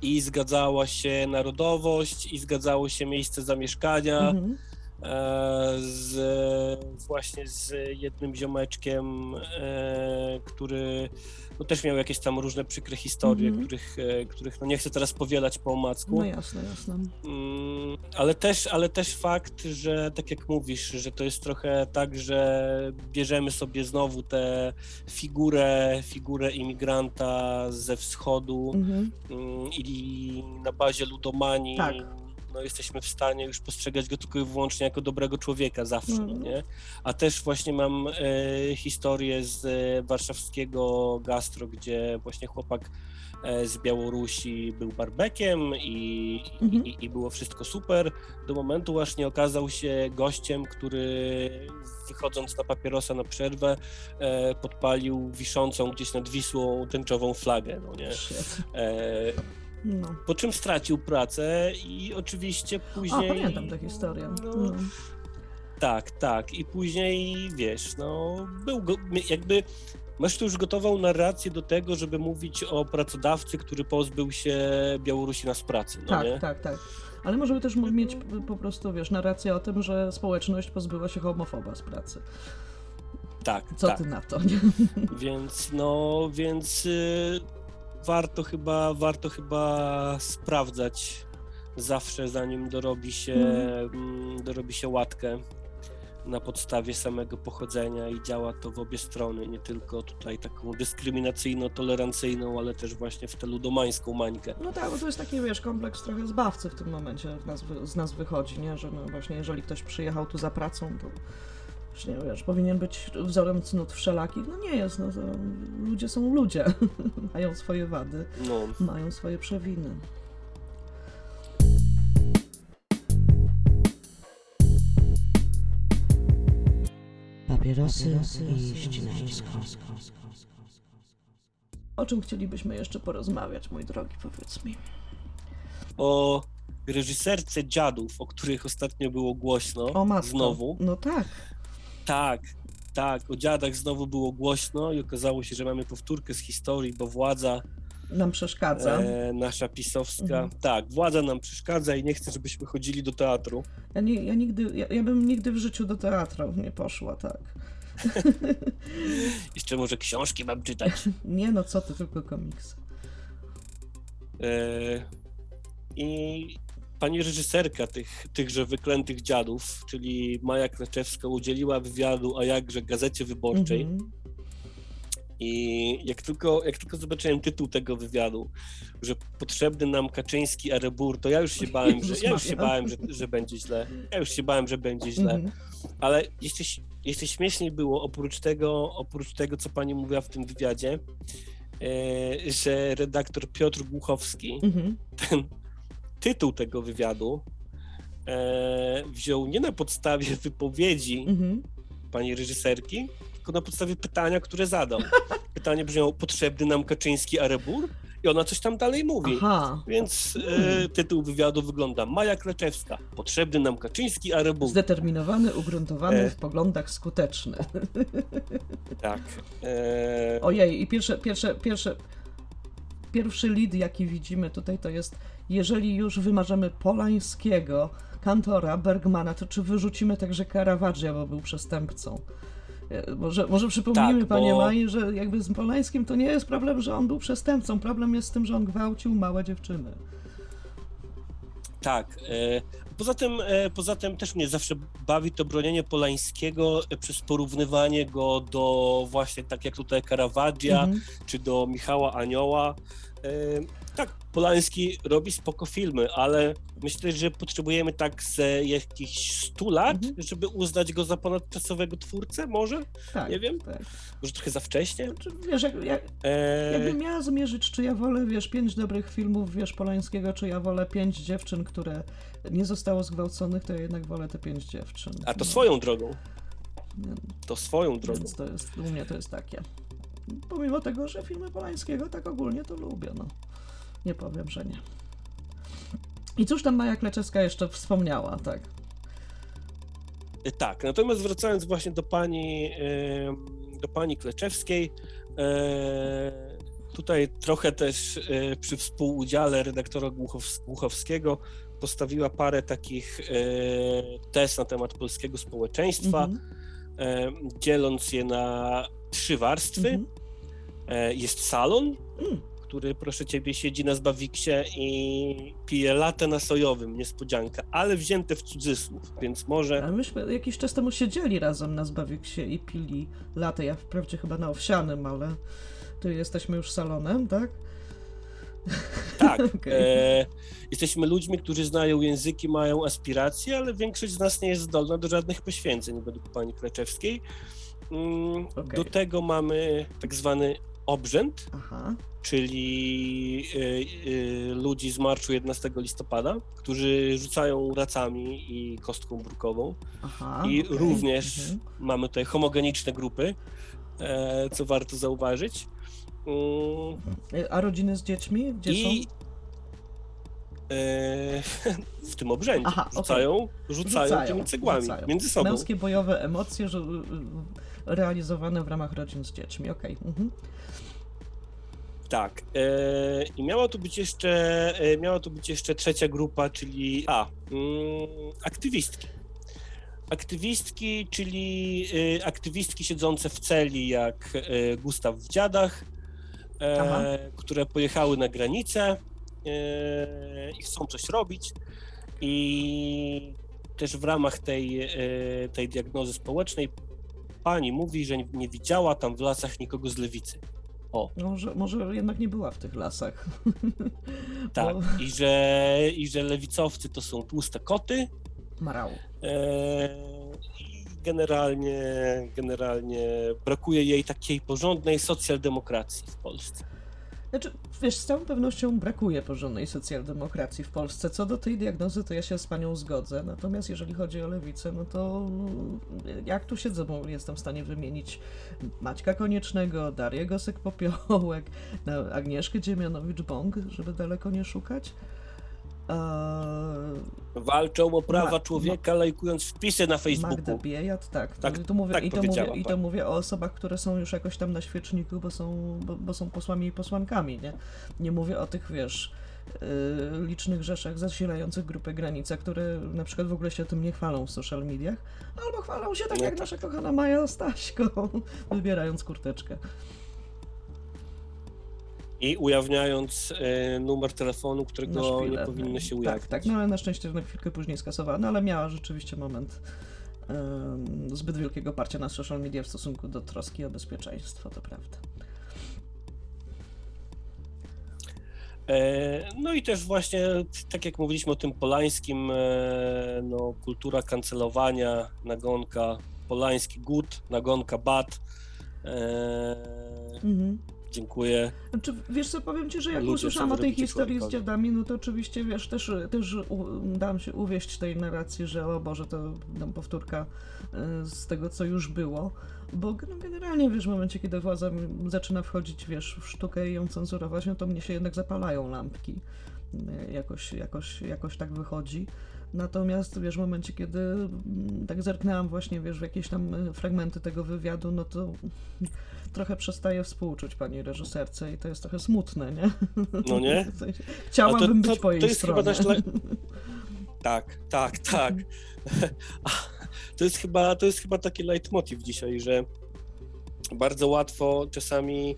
[SPEAKER 1] I zgadzała się narodowość, i zgadzało się miejsce zamieszkania.
[SPEAKER 2] Mhm.
[SPEAKER 1] E, z, właśnie z jednym ziomeczkiem, e, który no, też miał jakieś tam różne przykre historie,
[SPEAKER 2] Mhm.
[SPEAKER 1] których, e, których no, nie chcę teraz powielać po omacku.
[SPEAKER 2] No jasne, jasne.
[SPEAKER 1] Mm, ale też, ale też fakt, że tak jak mówisz, że to jest trochę tak, że bierzemy sobie znowu tę figurę, figurę imigranta ze wschodu
[SPEAKER 2] Mhm.
[SPEAKER 1] mm, i na bazie ludomanii
[SPEAKER 2] Tak.
[SPEAKER 1] No, jesteśmy w stanie już postrzegać go tylko i wyłącznie jako dobrego człowieka zawsze, no
[SPEAKER 2] Mhm.
[SPEAKER 1] nie? A też właśnie mam e, historię z e, warszawskiego gastro, gdzie właśnie chłopak e, z Białorusi był barbekiem i,
[SPEAKER 2] Mhm.
[SPEAKER 1] i, i było wszystko super, do momentu aż nie okazał się gościem, który wychodząc na papierosa na przerwę e, podpalił wiszącą gdzieś nad Wisłą tęczową flagę, no nie?
[SPEAKER 2] No.
[SPEAKER 1] po czym stracił pracę i oczywiście
[SPEAKER 2] A,
[SPEAKER 1] później...
[SPEAKER 2] pamiętam tę historię.
[SPEAKER 1] No,
[SPEAKER 2] No.
[SPEAKER 1] Tak, tak. I później, wiesz, no, był go, jakby masz tu już gotową narrację do tego, żeby mówić o pracodawcy, który pozbył się Białorusina z pracy, no
[SPEAKER 2] tak,
[SPEAKER 1] nie?
[SPEAKER 2] tak, tak. Ale możemy też mieć po prostu, wiesz, narrację o tym, że społeczność pozbyła się homofoba z pracy.
[SPEAKER 1] Tak,
[SPEAKER 2] Co
[SPEAKER 1] tak.
[SPEAKER 2] ty na to?
[SPEAKER 1] Więc no, więc y, warto chyba, warto chyba sprawdzać zawsze, zanim dorobi się, mm, dorobi się łatkę na podstawie samego pochodzenia i działa to w obie strony, nie tylko tutaj taką dyskryminacyjno-tolerancyjną, ale też właśnie w tę ludomańską mańkę.
[SPEAKER 2] No tak, bo to jest taki, wiesz, kompleks trochę zbawcy w tym momencie w nas, z nas wychodzi, nie? Że no właśnie, jeżeli ktoś przyjechał tu za pracą, to właśnie, wiesz, powinien być wzorem cnót wszelakich. No nie jest, no to ludzie są ludzie. <laughs> mają swoje wady,
[SPEAKER 1] No,
[SPEAKER 2] mają swoje przewiny.
[SPEAKER 3] Papierosy i ścinańsko.
[SPEAKER 2] O czym chcielibyśmy jeszcze porozmawiać, mój drogi, powiedz mi.
[SPEAKER 1] o reżyserce Dziadów, o których ostatnio było głośno,
[SPEAKER 2] O matko.
[SPEAKER 1] znowu.
[SPEAKER 2] No tak.
[SPEAKER 1] Tak, tak, o dziadach znowu było głośno i okazało się, że mamy powtórkę z historii, bo władza
[SPEAKER 2] Nam przeszkadza.
[SPEAKER 1] e, nasza pisowska,
[SPEAKER 2] Mhm.
[SPEAKER 1] tak, władza nam przeszkadza i nie chce, żebyśmy chodzili do teatru.
[SPEAKER 2] Ja, nie, ja nigdy, ja, ja bym nigdy w życiu do teatru nie poszła, tak. <laughs>
[SPEAKER 1] Jeszcze może książki mam czytać. <laughs>
[SPEAKER 2] Nie no, co ty, tylko komiks.
[SPEAKER 1] E, I pani reżyserka tych, tychże wyklętych dziadów, czyli Maja Kraczewska, udzieliła wywiadu, a jakże Gazecie Wyborczej.
[SPEAKER 2] Mhm.
[SPEAKER 1] I jak tylko, jak tylko zobaczyłem tytuł tego wywiadu, że potrzebny nam Kaczyński Arebur, to ja już się bałem, że, ja już się bałem, że, że będzie źle. Ja już się bałem, że będzie źle.
[SPEAKER 2] Mhm.
[SPEAKER 1] Ale jeszcze, jeszcze śmieszniej było, oprócz tego, oprócz tego, co pani mówiła w tym wywiadzie, e, że redaktor Piotr Głuchowski
[SPEAKER 2] Mhm.
[SPEAKER 1] ten tytuł tego wywiadu e, wziął nie na podstawie wypowiedzi
[SPEAKER 2] Mhm.
[SPEAKER 1] pani reżyserki, tylko na podstawie pytania, które zadał. <laughs> Pytanie brzmiało, potrzebny nam Kaczyński Arebur? I ona coś tam dalej mówi.
[SPEAKER 2] Aha.
[SPEAKER 1] Więc e, tytuł wywiadu wygląda Maja Kleczewska, potrzebny nam Kaczyński Arebur.
[SPEAKER 2] Zdeterminowany, ugruntowany
[SPEAKER 1] E.
[SPEAKER 2] w poglądach skuteczny.
[SPEAKER 1] Tak. E,
[SPEAKER 2] Ojej, i pierwsze, pierwsze, pierwsze, pierwszy lead, jaki widzimy tutaj, to jest jeżeli już wymarzymy Polańskiego, Kantora, Bergmana, to czy wyrzucimy także Caravaggia, bo był przestępcą? E, Może, może przypomnijmy,
[SPEAKER 1] Tak,
[SPEAKER 2] panie
[SPEAKER 1] bo-
[SPEAKER 2] Maj, że jakby z Polańskim to nie jest problem, że on był przestępcą. Problem jest z tym, że on gwałcił małe dziewczyny.
[SPEAKER 1] Tak. E, poza, tym, e, poza tym też mnie zawsze bawi to bronienie Polańskiego przez porównywanie go do właśnie tak jak tutaj Caravaggia,
[SPEAKER 2] Mhm.
[SPEAKER 1] czy do Michała Anioła. Tak, Polański robi spoko filmy, ale myślę, że potrzebujemy tak z jakichś 100 lat,
[SPEAKER 2] Mhm.
[SPEAKER 1] żeby uznać go za ponadczasowego twórcę, może?
[SPEAKER 2] Tak,
[SPEAKER 1] Nie wiem.
[SPEAKER 2] Tak.
[SPEAKER 1] Może trochę za wcześnie?
[SPEAKER 2] Znaczy, wiesz, jak, jak,
[SPEAKER 1] E,
[SPEAKER 2] Jakbym miała zmierzyć, czy ja wolę, wiesz, pięć dobrych filmów, wiesz, Polańskiego, czy ja wolę pięć dziewczyn, które nie zostało zgwałconych, to ja jednak wolę te pięć dziewczyn.
[SPEAKER 1] A to
[SPEAKER 2] No,
[SPEAKER 1] swoją drogą. To swoją drogą.
[SPEAKER 2] Więc to jest, u mnie to jest takie. Pomimo tego, że filmy Polańskiego tak ogólnie to lubię, no. Nie powiem, że nie. I cóż tam Maja Kleczewska jeszcze wspomniała, tak?
[SPEAKER 1] E, Tak, natomiast wracając właśnie do pani, em, do pani Kleczewskiej, e, tutaj trochę też e, przy współudziale redaktora Głuchows- Głuchowskiego postawiła parę takich e, tez na temat polskiego społeczeństwa,
[SPEAKER 2] Mhm,
[SPEAKER 1] e, dzieląc je na trzy warstwy.
[SPEAKER 2] mhm.
[SPEAKER 1] E, Jest salon,
[SPEAKER 2] Mm.
[SPEAKER 1] który proszę ciebie siedzi na Zbawiksie i pije latę na sojowym, niespodzianka, ale wzięte w cudzysłów, więc może...
[SPEAKER 2] Ale myśmy jakiś czas temu siedzieli razem na Zbawiksie i pili latę. Ja wprawdzie chyba na owsianym, ale tu jesteśmy już salonem, tak?
[SPEAKER 1] Tak. <laughs>
[SPEAKER 2] Okej.
[SPEAKER 1] E, jesteśmy ludźmi, którzy znają języki, mają aspiracje, ale większość z nas nie jest zdolna do żadnych poświęceń według pani Kleczewskiej. Mm,
[SPEAKER 2] Okej.
[SPEAKER 1] Do tego mamy tak zwany obrzęd,
[SPEAKER 2] Aha.
[SPEAKER 1] czyli y, y, ludzi z marszu 11 listopada, którzy rzucają racami i kostką brukową.
[SPEAKER 2] Aha,
[SPEAKER 1] I
[SPEAKER 2] okej,
[SPEAKER 1] również
[SPEAKER 2] mhm.
[SPEAKER 1] mamy tutaj homogeniczne grupy, e, co warto zauważyć. Mm,
[SPEAKER 2] A rodziny z dziećmi? Gdzie
[SPEAKER 1] I
[SPEAKER 2] są?
[SPEAKER 1] e, <laughs> w tym obrzędzie
[SPEAKER 2] Aha, okej.
[SPEAKER 1] rzucają, rzucają, tymi cegłami
[SPEAKER 2] rzucają.
[SPEAKER 1] między sobą.
[SPEAKER 2] Męskie bojowe emocje, że realizowane w ramach rodzin z dziećmi. Okej. Mhm.
[SPEAKER 1] Tak. E, I miała tu być jeszcze, e, miała tu być jeszcze trzecia grupa, czyli a, mm, aktywistki. Aktywistki, czyli e, aktywistki siedzące w celi jak Gustaw w Dziadach,
[SPEAKER 2] Aha.
[SPEAKER 1] które pojechały na granicę i chcą coś robić. I też w ramach tej, tej diagnozy społecznej pani mówi, że nie, widziała tam w lasach nikogo z lewicy. O,
[SPEAKER 2] Może, może jednak nie była w tych lasach. <laughs>
[SPEAKER 1] Tak,
[SPEAKER 2] Bo...
[SPEAKER 1] i że, i że lewicowcy to są tłuste koty.
[SPEAKER 2] Marał.
[SPEAKER 1] E, I generalnie, generalnie brakuje jej takiej porządnej socjaldemokracji w Polsce.
[SPEAKER 2] Znaczy, wiesz, z całą pewnością brakuje porządnej socjaldemokracji w Polsce. Co do tej diagnozy, to ja się z panią zgodzę. Natomiast jeżeli chodzi o lewicę, no to jak tu siedzę, bo jestem w stanie wymienić Maćka Koniecznego, Darię Gosek-Popiołek, Agnieszkę Dziemianowicz-Bąk, żeby daleko nie szukać. Eee,
[SPEAKER 1] Walczą o prawa
[SPEAKER 2] Ma-
[SPEAKER 1] człowieka, lajkując wpisy na
[SPEAKER 2] Magda
[SPEAKER 1] Facebooku.
[SPEAKER 2] Biejat, tak.
[SPEAKER 1] Tak-
[SPEAKER 2] tu mówię,
[SPEAKER 1] tak
[SPEAKER 2] i to mówię, i to mówię o osobach, które są już jakoś tam na świeczniku, bo są, bo, bo są posłami i posłankami, nie? Nie mówię o tych, wiesz, yy, licznych rzeszach zasilających grupę granica, które na przykład w ogóle się tym nie chwalą w social mediach, albo chwalą się tak
[SPEAKER 1] No
[SPEAKER 2] jak
[SPEAKER 1] tak.
[SPEAKER 2] nasza kochana Maja Ostaśko, <laughs> wybierając kurteczkę.
[SPEAKER 1] I ujawniając e, numer telefonu, którego nie powinno się ujawnić.
[SPEAKER 2] Tak, tak, no ale na szczęście na chwilkę później skasowano, ale miała rzeczywiście moment zbyt wielkiego parcia na social media w stosunku do troski o bezpieczeństwo, to prawda.
[SPEAKER 1] E, No i też właśnie, tak jak mówiliśmy o tym Polańskim, e, no, kultura kancelowania, nagonka, Polański gut, nagonka bat.
[SPEAKER 2] Mhm.
[SPEAKER 1] Dziękuję.
[SPEAKER 2] Znaczy, wiesz co, powiem ci, że jak
[SPEAKER 1] Ludzie
[SPEAKER 2] usłyszałam o tej historii z dziadami, no to oczywiście, wiesz, też, też u, dałam się uwieść tej narracji, że o Boże, to tam powtórka y, z tego, co już było, bo no, generalnie, wiesz, w momencie, kiedy władza zaczyna wchodzić, wiesz, w sztukę i ją cenzurować, no to mnie się jednak zapalają lampki. Y, Jakoś, jakoś, jakoś tak wychodzi. Natomiast, wiesz, w momencie, kiedy tak zerknęłam właśnie, wiesz, w jakieś tam y, fragmenty tego wywiadu, no to trochę przestaję współczuć pani reżyserce i to jest trochę smutne, nie?
[SPEAKER 1] No nie? <laughs>
[SPEAKER 2] Chciałabym
[SPEAKER 1] A to-
[SPEAKER 2] być
[SPEAKER 1] to-
[SPEAKER 2] po jej
[SPEAKER 1] to jest
[SPEAKER 2] stronie.
[SPEAKER 1] chyba Tak, tak, tak. <laughs> To jest chyba, to jest chyba taki leitmotiv dzisiaj, że bardzo łatwo czasami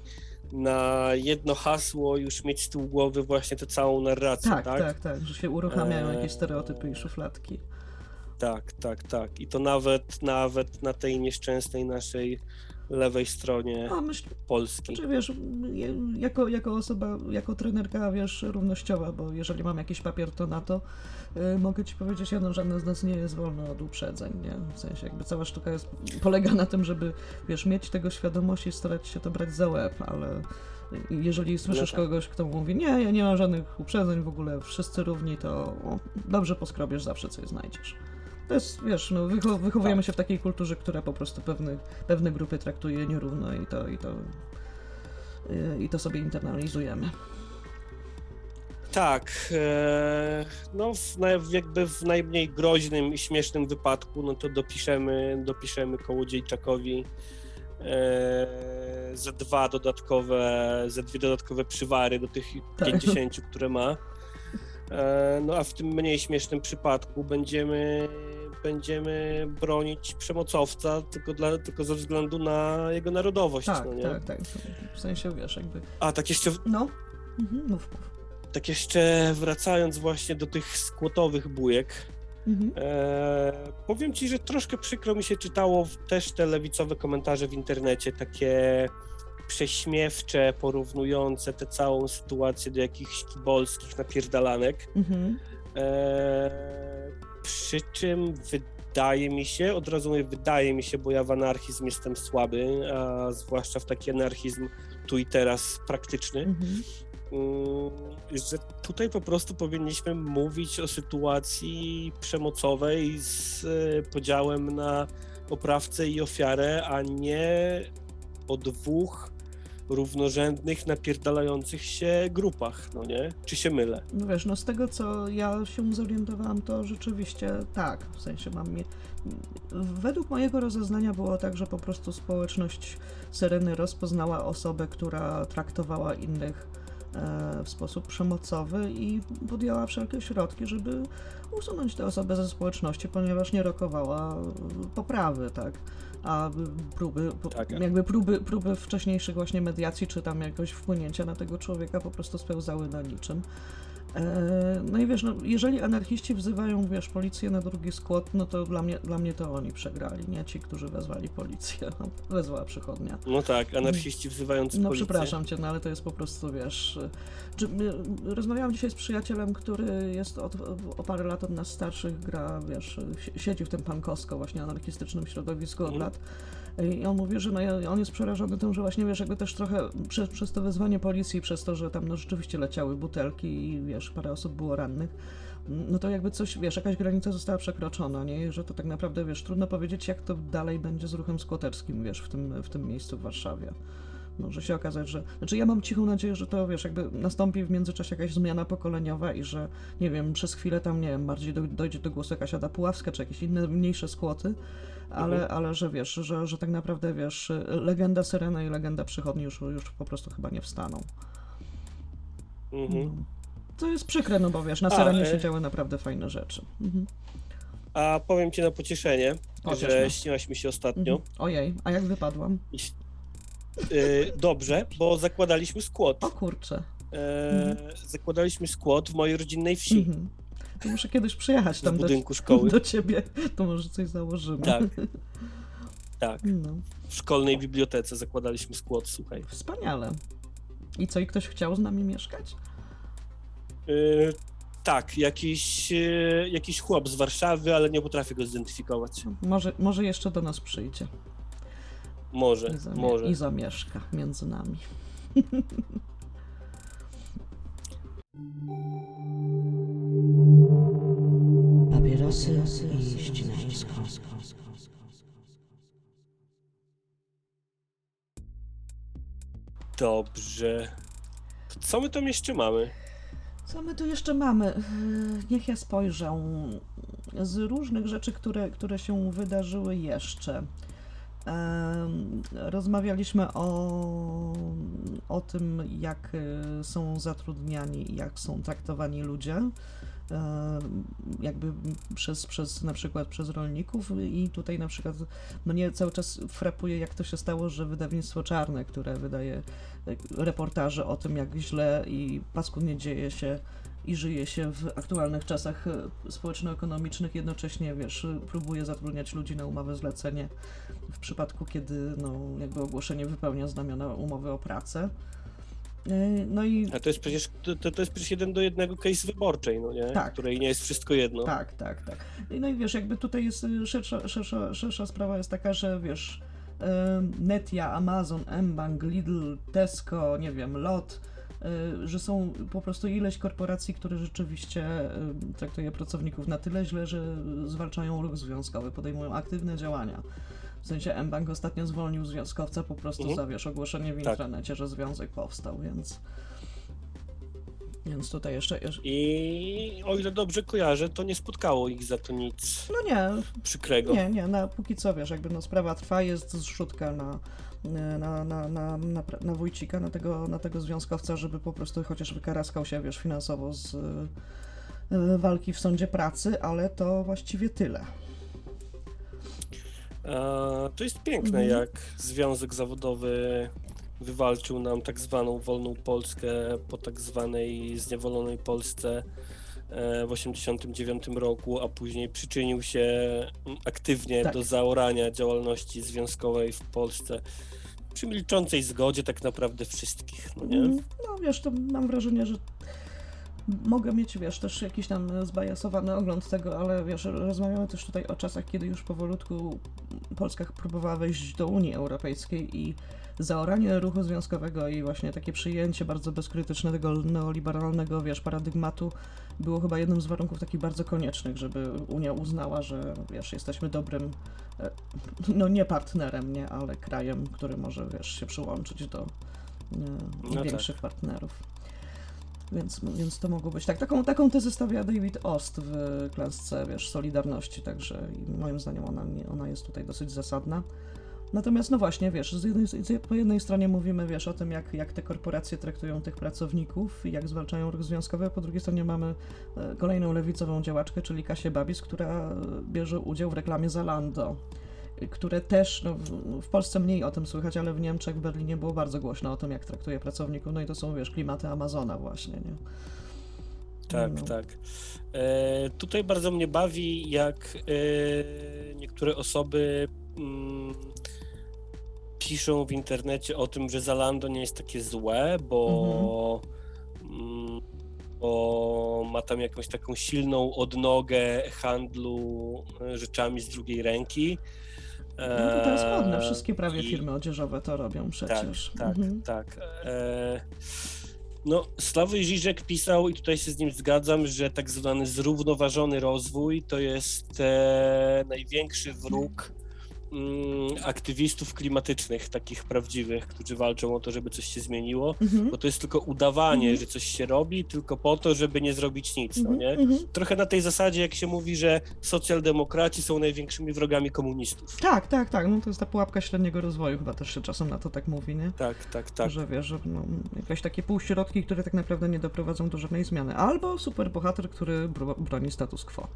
[SPEAKER 1] na jedno hasło już mieć z tyłu głowy właśnie tę całą narrację,
[SPEAKER 2] tak,
[SPEAKER 1] tak?
[SPEAKER 2] tak, tak, że się uruchamiają jakieś
[SPEAKER 1] Eee.
[SPEAKER 2] stereotypy i szufladki.
[SPEAKER 1] Tak, tak, tak. I to nawet, nawet na tej nieszczęsnej naszej lewej stronie
[SPEAKER 2] No, myślę,
[SPEAKER 1] Polski.
[SPEAKER 2] Znaczy, wiesz, jako, jako osoba, jako trenerka, wiesz, równościowa, bo jeżeli mam jakiś papier, to na to y, mogę ci powiedzieć jedno, żadne z nas nie jest wolne od uprzedzeń, nie? W sensie jakby cała sztuka jest, polega na tym, żeby, wiesz, mieć tego świadomość i starać się to brać za łeb, ale jeżeli słyszysz
[SPEAKER 1] tak.
[SPEAKER 2] kogoś, kto mówi, nie, ja nie mam żadnych uprzedzeń, w ogóle wszyscy równi, to dobrze poskrobiesz, zawsze coś znajdziesz. To jest, wiesz, no, wycho- wychowujemy
[SPEAKER 1] Tak.
[SPEAKER 2] się w takiej kulturze, która po prostu pewnych, pewne grupy traktuje nierówno i to, i to, yy, i to sobie internalizujemy.
[SPEAKER 1] Tak, e, no w, jakby w najmniej groźnym i śmiesznym wypadku, no to dopiszemy, dopiszemy Kołodziejczakowi ze dwa dodatkowe, ze dwie dodatkowe przywary do tych
[SPEAKER 2] Tak.
[SPEAKER 1] 50, które ma. E, no a w tym mniej śmiesznym przypadku będziemy, będziemy bronić przemocowca tylko, dla, tylko ze względu na jego narodowość,
[SPEAKER 2] Tak,
[SPEAKER 1] no nie?
[SPEAKER 2] tak, tak. W sensie, wiesz, jakby,
[SPEAKER 1] A tak jeszcze
[SPEAKER 2] no, mhm, mów, mów.
[SPEAKER 1] tak jeszcze wracając właśnie do tych skłotowych bujek,
[SPEAKER 2] Mhm.
[SPEAKER 1] e, powiem ci, że troszkę przykro mi się czytało też te lewicowe komentarze w internecie, takie prześmiewcze, porównujące tę całą sytuację do jakichś kibolskich napierdalanek.
[SPEAKER 2] Mhm.
[SPEAKER 1] E, przy czym wydaje mi się, od razu mówię, wydaje mi się, bo ja w anarchizm jestem słaby, a zwłaszcza w taki anarchizm tu i teraz praktyczny,
[SPEAKER 2] Mhm.
[SPEAKER 1] Mm, że tutaj po prostu powinniśmy mówić o sytuacji przemocowej z e, podziałem na oprawcę i ofiarę, a nie o dwóch równorzędnych, napierdalających się grupach, no nie? Czy się mylę?
[SPEAKER 2] No wiesz, no z tego co ja się zorientowałam, to rzeczywiście tak, w sensie mam... Mi... Według mojego rozeznania było tak, że po prostu społeczność Syreny rozpoznała osobę, która traktowała innych e, w sposób przemocowy i podjęła wszelkie środki, żeby usunąć tę osobę ze społeczności, ponieważ nie rokowała poprawy, tak? A próby,
[SPEAKER 1] Tak.
[SPEAKER 2] jakby próby, próby wcześniejszych właśnie mediacji, czy tam jakoś wpłynięcia na tego człowieka po prostu spełzały na niczym. E, No i wiesz, no, jeżeli anarchiści wzywają, wiesz, policję na drugi skład, no to dla mnie, dla mnie to oni przegrali, nie ci, którzy wezwali policję. <laughs> Wezwała przychodnia.
[SPEAKER 1] No tak, anarchiści wzywający
[SPEAKER 2] No
[SPEAKER 1] policję.
[SPEAKER 2] przepraszam cię, no ale to jest po prostu, wiesz... Czy, y, rozmawiałam dzisiaj z przyjacielem, który jest od, o parę lat od nas starszych, gra, wiesz, si- siedzi w tym pankosko właśnie anarchistycznym środowisku od
[SPEAKER 1] Mhm.
[SPEAKER 2] lat. I on mówi, że no, on jest przerażony tym, że właśnie, wiesz, jakby też trochę przez, przez to wezwanie policji, przez to, że tam no, rzeczywiście leciały butelki i, wiesz, parę osób było rannych, no to jakby coś, wiesz, jakaś granica została przekroczona, nie? Że to tak naprawdę, wiesz, trudno powiedzieć, jak to dalej będzie z ruchem skłoterskim, wiesz, w tym, w tym miejscu w Warszawie. Może się okazać, że. Znaczy, ja mam cichą nadzieję, że to wiesz, jakby nastąpi w międzyczasie jakaś zmiana pokoleniowa i że, nie wiem, przez chwilę tam, nie wiem, bardziej do, dojdzie do głosu jakaś Ada Puławska czy jakieś inne mniejsze skłoty, ale,
[SPEAKER 1] Mhm.
[SPEAKER 2] ale że wiesz, że, że tak naprawdę wiesz, legenda Syrena i legenda przychodni już, już po prostu chyba nie wstaną.
[SPEAKER 1] Mhm.
[SPEAKER 2] To jest przykre, no bo wiesz, na Syrenie się działy naprawdę fajne rzeczy. Mhm.
[SPEAKER 1] A powiem ci na pocieszenie, że
[SPEAKER 2] no.
[SPEAKER 1] śniłaś mi się ostatnio.
[SPEAKER 2] Mhm. Ojej, a jak wypadłam?
[SPEAKER 1] Y, dobrze, bo zakładaliśmy skład.
[SPEAKER 2] O kurczę.
[SPEAKER 1] E, zakładaliśmy skład w mojej rodzinnej wsi,
[SPEAKER 2] Mhm. To muszę kiedyś przyjechać tam do,
[SPEAKER 1] budynku szkoły.
[SPEAKER 2] do ciebie, to może coś założymy.
[SPEAKER 1] Tak. <laughs> Tak,
[SPEAKER 2] No.
[SPEAKER 1] w szkolnej bibliotece zakładaliśmy skład, słuchaj.
[SPEAKER 2] Wspaniale. I co, i ktoś chciał z nami mieszkać?
[SPEAKER 1] Y, tak, jakiś, jakiś chłop z Warszawy, ale nie potrafię go zidentyfikować.
[SPEAKER 2] Może, może jeszcze do nas przyjdzie
[SPEAKER 1] Może,
[SPEAKER 2] i, zamie-
[SPEAKER 1] może.
[SPEAKER 2] i zamieszka między nami. <laughs>
[SPEAKER 3] Papierosy i ścinańsko.
[SPEAKER 1] Dobrze. Co my tam jeszcze mamy?
[SPEAKER 2] Co my tu jeszcze mamy? Yy, Niech ja spojrzę. Z różnych rzeczy, które, które się wydarzyły jeszcze. Rozmawialiśmy o, o tym, jak y, są zatrudniani i jak są traktowani ludzie. Jakby przez, przez na przykład przez rolników i tutaj na przykład mnie cały czas frapuje, jak to się stało, że wydawnictwo Czarne, które wydaje e, reportaże o tym, jak źle i paskudnie dzieje się i żyje się w aktualnych czasach e, społeczno-ekonomicznych, jednocześnie, wiesz, e, próbuje zatrudniać ludzi na umowę zlecenie w przypadku, kiedy, no, jakby ogłoszenie wypełnia znamiona umowy o pracę. E, No i
[SPEAKER 1] A to jest przecież, to, to jest przecież jeden do jednego case wyborczej, no nie?
[SPEAKER 2] Tak.
[SPEAKER 1] Której nie jest wszystko jedno.
[SPEAKER 2] Tak, tak, tak. No i wiesz, jakby tutaj jest y, szersza, szersza, szersza sprawa jest taka, że wiesz, em, Netia, Amazon, Mbank, Lidl, Tesco, nie wiem, LOT, że są po prostu ileś korporacji, które rzeczywiście y, traktuje pracowników na tyle źle, że zwalczają ruch związkowy, podejmują aktywne działania. W sensie Mbank ostatnio zwolnił związkowca po prostu
[SPEAKER 1] Mhm.
[SPEAKER 2] za, wiesz, ogłoszenie w
[SPEAKER 1] Tak.
[SPEAKER 2] intranecie, że związek powstał, więc... Więc tutaj jeszcze, jeszcze...
[SPEAKER 1] I o ile dobrze kojarzę, to nie spotkało ich za to nic
[SPEAKER 2] No nie,
[SPEAKER 1] przykrego.
[SPEAKER 2] Nie, nie, na póki co wiesz, jakby no sprawa trwa, jest zrzutka na, na, na, na, na, na, Wójcika, na tego, na tego związkowca, żeby po prostu chociaż wykaraskał się, wiesz, finansowo z y, walki w sądzie pracy, ale to właściwie tyle.
[SPEAKER 1] A, to jest piękne,
[SPEAKER 2] Mhm.
[SPEAKER 1] jak Związek Zawodowy wywalczył nam tak zwaną wolną Polskę po tak zwanej zniewolonej Polsce e, w 1989 roku, a później przyczynił się mm, aktywnie
[SPEAKER 2] Tak.
[SPEAKER 1] do zaorania działalności związkowej w Polsce przy milczącej zgodzie tak naprawdę wszystkich, no nie?
[SPEAKER 2] Mm, No wiesz, to mam wrażenie, że mogę mieć, wiesz, też jakiś tam zbajasowany ogląd tego, ale wiesz, rozmawiamy też tutaj o czasach, kiedy już powolutku Polska próbowała wejść do Unii Europejskiej i zaoranie ruchu związkowego i właśnie takie przyjęcie bardzo bezkrytyczne tego neoliberalnego, wiesz, paradygmatu było chyba jednym z warunków takich bardzo koniecznych, żeby Unia uznała, że, wiesz, jesteśmy dobrym, e, no nie partnerem, nie, ale krajem, który może, wiesz, się przyłączyć do, e,
[SPEAKER 1] No
[SPEAKER 2] większych partnerów. Więc, więc to mogło być tak. Taką, taką tezę stawia David Ost w klasce, wiesz, Solidarności, także moim zdaniem ona, ona jest tutaj dosyć zasadna. Natomiast no właśnie, wiesz, z jednej, z, po jednej stronie mówimy, wiesz, o tym, jak, jak te korporacje traktują tych pracowników i jak zwalczają ruch związkowy, po drugiej stronie mamy e, kolejną lewicową działaczkę, czyli Kasię Babis, która bierze udział w reklamie Zalando, które też, no, w, w Polsce mniej o tym słychać, ale w Niemczech, w Berlinie było bardzo głośno o tym, jak traktuje pracowników, no i to są, wiesz, klimaty Amazona właśnie, nie?
[SPEAKER 1] Tak,
[SPEAKER 2] No.
[SPEAKER 1] tak. E, tutaj bardzo mnie bawi, jak e, niektóre osoby mm, piszą w internecie o tym, że Zalando nie jest takie złe, bo, mm, bo ma tam jakąś taką silną odnogę handlu e, rzeczami z drugiej ręki.
[SPEAKER 2] No to teraz modne,
[SPEAKER 1] E,
[SPEAKER 2] wszystkie prawie
[SPEAKER 1] i-
[SPEAKER 2] firmy odzieżowe to robią przecież.
[SPEAKER 1] tak,
[SPEAKER 2] Mhm.
[SPEAKER 1] tak. E, no, Sławoj pisał, i tutaj się z nim zgadzam, że tak zwany zrównoważony rozwój to jest e, największy wróg aktywistów klimatycznych, takich prawdziwych, którzy walczą o to, żeby coś się zmieniło,
[SPEAKER 2] Mhm.
[SPEAKER 1] bo to jest tylko udawanie,
[SPEAKER 2] Mhm.
[SPEAKER 1] że coś się robi, tylko po to, żeby nie zrobić nic, no
[SPEAKER 2] Mhm.
[SPEAKER 1] nie? Trochę na tej zasadzie, jak się mówi, że socjaldemokraci są największymi wrogami komunistów.
[SPEAKER 2] Tak, tak, tak. No to jest ta pułapka średniego rozwoju, chyba też się czasem na to tak mówi, nie?
[SPEAKER 1] Tak, tak, tak.
[SPEAKER 2] Że wiesz, że no, jakieś takie półśrodki, które tak naprawdę nie doprowadzą do żadnej zmiany. Albo superbohater, który bro- broni status quo.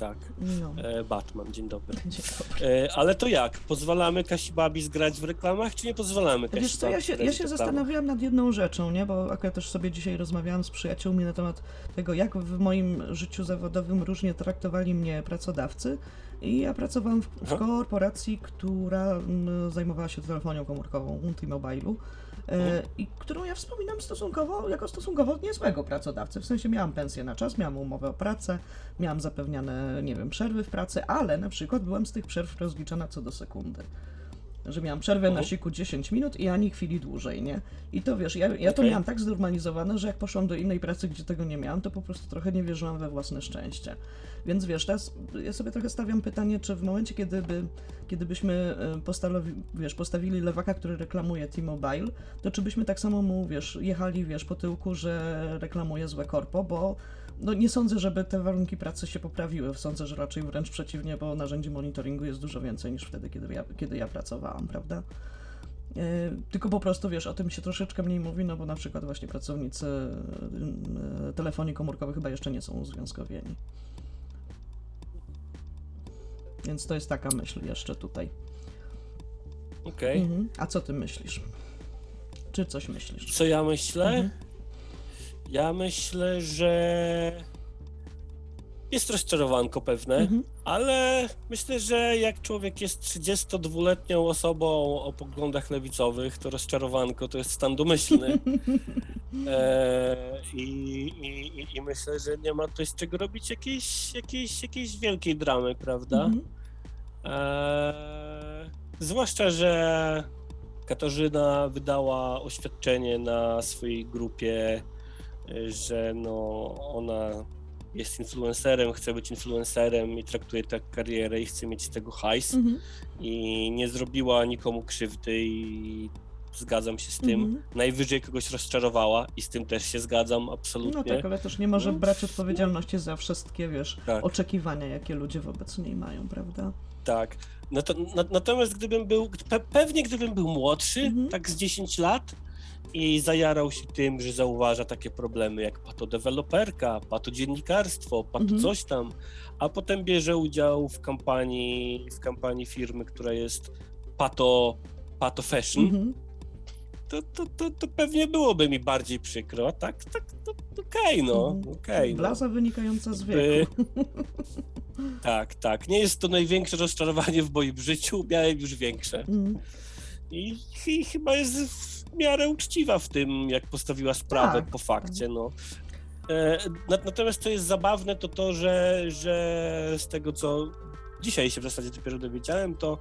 [SPEAKER 1] Tak.
[SPEAKER 2] No.
[SPEAKER 1] E, Batman, dzień dobry.
[SPEAKER 2] Dzień dobry.
[SPEAKER 1] E, ale to jak? Pozwalamy Kasi Babi zgrać w reklamach, czy nie pozwalamy Kasi
[SPEAKER 2] Wiesz co, ja się, ja się zastanawiałam nad jedną rzeczą, nie? Bo akurat też sobie dzisiaj rozmawiałam z przyjaciółmi na temat tego, jak w moim życiu zawodowym różnie traktowali mnie pracodawcy. I ja pracowałam w, w korporacji, która mm, zajmowała się telefonią komórkową T-Mobile'u. E, I którą ja wspominam stosunkowo, jako stosunkowo niezłego pracodawcę. W sensie miałam pensję na czas, miałam umowę o pracę, miałam zapewniane, nie wiem, przerwy w pracy, ale na przykład byłam z tych przerw rozliczana co do sekundy że miałam przerwę na siku 10 minut i ani chwili dłużej, nie? I to wiesz, ja, ja to miałam tak znormalizowane, że jak poszłam do innej pracy, gdzie tego nie miałam, to po prostu trochę nie wierzyłam we własne szczęście. Więc wiesz, teraz ja sobie trochę stawiam pytanie, czy w momencie, kiedy, by, kiedy byśmy e, postanowi, wiesz, postawili lewaka, który reklamuje T-Mobile, to czy byśmy tak samo mu, wiesz, jechali, wiesz, po tyłku, że reklamuje złe korpo, bo no nie sądzę, żeby te warunki pracy się poprawiły. Sądzę, że raczej wręcz przeciwnie, bo narzędzi monitoringu jest dużo więcej niż wtedy, kiedy ja, kiedy ja pracowałam, prawda? Yy, Tylko po prostu wiesz, o tym się troszeczkę mniej mówi, no bo na przykład właśnie pracownicy yy, telefonii komórkowej chyba jeszcze nie są uzwiązkowieni. Więc to jest taka myśl jeszcze tutaj.
[SPEAKER 1] Okej.
[SPEAKER 2] Mhm. A co ty myślisz? Czy coś myślisz?
[SPEAKER 1] Co ja myślę?
[SPEAKER 2] Mhm.
[SPEAKER 1] Ja myślę, że jest rozczarowanko pewne,
[SPEAKER 2] Mhm.
[SPEAKER 1] ale myślę, że jak człowiek jest 32-letnią osobą o poglądach lewicowych, to rozczarowanko to jest stan domyślny. <laughs> E, i, i, i- myślę, że nie ma tutaj z czego robić jakiejś, jakiejś, jakiejś wielkiej dramy, prawda?
[SPEAKER 2] Mhm.
[SPEAKER 1] Eee, zwłaszcza, że Katarzyna wydała oświadczenie na swojej grupie, e, że no, ona jest influencerem, chce być influencerem i traktuje to jak karierę i chce mieć z tego hajs
[SPEAKER 2] Mhm.
[SPEAKER 1] i nie zrobiła nikomu krzywdy i zgadzam się z tym.
[SPEAKER 2] Mhm.
[SPEAKER 1] Najwyżej kogoś rozczarowała i z tym też się zgadzam absolutnie.
[SPEAKER 2] No tak, ale też nie może
[SPEAKER 1] No,
[SPEAKER 2] brać odpowiedzialności za wszystkie, wiesz,
[SPEAKER 1] Tak.
[SPEAKER 2] oczekiwania, jakie ludzie wobec niej mają, prawda?
[SPEAKER 1] Tak. No to, na, natomiast gdybym był, pe, pewnie gdybym był młodszy,
[SPEAKER 2] Mhm.
[SPEAKER 1] tak z 10 lat i zajarał się tym, że zauważa takie problemy jak patodeweloperka, patodziennikarstwo, pato
[SPEAKER 2] Mhm.
[SPEAKER 1] coś tam, a potem bierze udział w kampanii, w kampanii firmy, która jest pato, pato fashion,
[SPEAKER 2] Mhm.
[SPEAKER 1] to, to, to, to pewnie byłoby mi bardziej przykro, a tak, tak, to okej, no,
[SPEAKER 2] Mhm.
[SPEAKER 1] okej. no.
[SPEAKER 2] Blaza wynikająca z wieku. <laughs>
[SPEAKER 1] Tak, tak. Nie jest to największe rozczarowanie w moim życiu, miałem już większe.
[SPEAKER 2] Mm.
[SPEAKER 1] I, I chyba jest w miarę uczciwa w tym, jak postawiła sprawę
[SPEAKER 2] Tak.
[SPEAKER 1] po fakcie. No. E, na- Natomiast co jest zabawne, to to, że, że z tego, co dzisiaj się w zasadzie dopiero dowiedziałem, to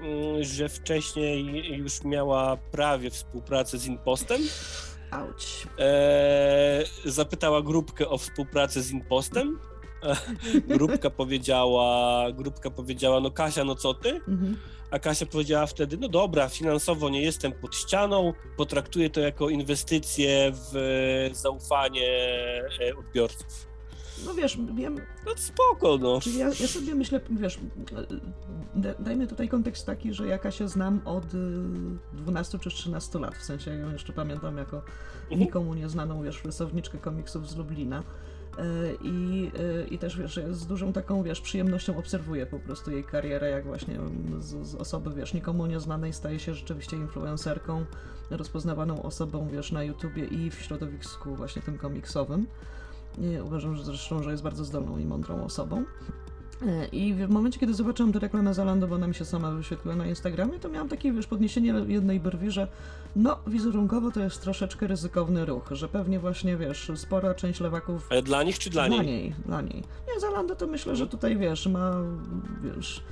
[SPEAKER 1] mm, że wcześniej już miała prawie współpracę z Impostem.
[SPEAKER 2] Auć.
[SPEAKER 1] E, zapytała grupkę o współpracę z Impostem <laughs> grupka powiedziała, grupka powiedziała, no Kasia, no co ty?
[SPEAKER 2] Mhm.
[SPEAKER 1] A Kasia powiedziała wtedy, no dobra, finansowo nie jestem pod ścianą, potraktuję to jako inwestycję w zaufanie e, odbiorców.
[SPEAKER 2] No wiesz, wiem,
[SPEAKER 1] No spoko, no.
[SPEAKER 2] Czyli ja, ja sobie myślę, wiesz, da- dajmy tutaj kontekst taki, że ja się znam od y, 12 czy 13 lat, w sensie ja ją jeszcze pamiętam jako
[SPEAKER 1] Mhm.
[SPEAKER 2] nikomu nieznaną, wiesz, rysowniczkę komiksów z Lublina. Y, I, y, I też wiesz, z dużą taką, wiesz, przyjemnością obserwuję po prostu jej karierę, jak właśnie z, z osoby, wiesz, nikomu nieznanej staje się rzeczywiście influencerką, rozpoznawaną osobą, wiesz, na YouTubie i w środowisku właśnie tym komiksowym. I uważam, że zresztą, że jest bardzo zdolną i mądrą osobą. I w momencie, kiedy zobaczyłam tę reklamę Zalando, bo ona mi się sama wyświetliła na Instagramie, to miałam takie, wiesz, podniesienie jednej brwi, że no, wizerunkowo to jest troszeczkę ryzykowny ruch, że pewnie właśnie, wiesz, spora część lewaków...
[SPEAKER 1] Ale dla nich czy dla
[SPEAKER 2] Dla
[SPEAKER 1] niej?
[SPEAKER 2] niej, dla niej. Nie, Zalando to myślę, że tutaj, wiesz, ma, wiesz,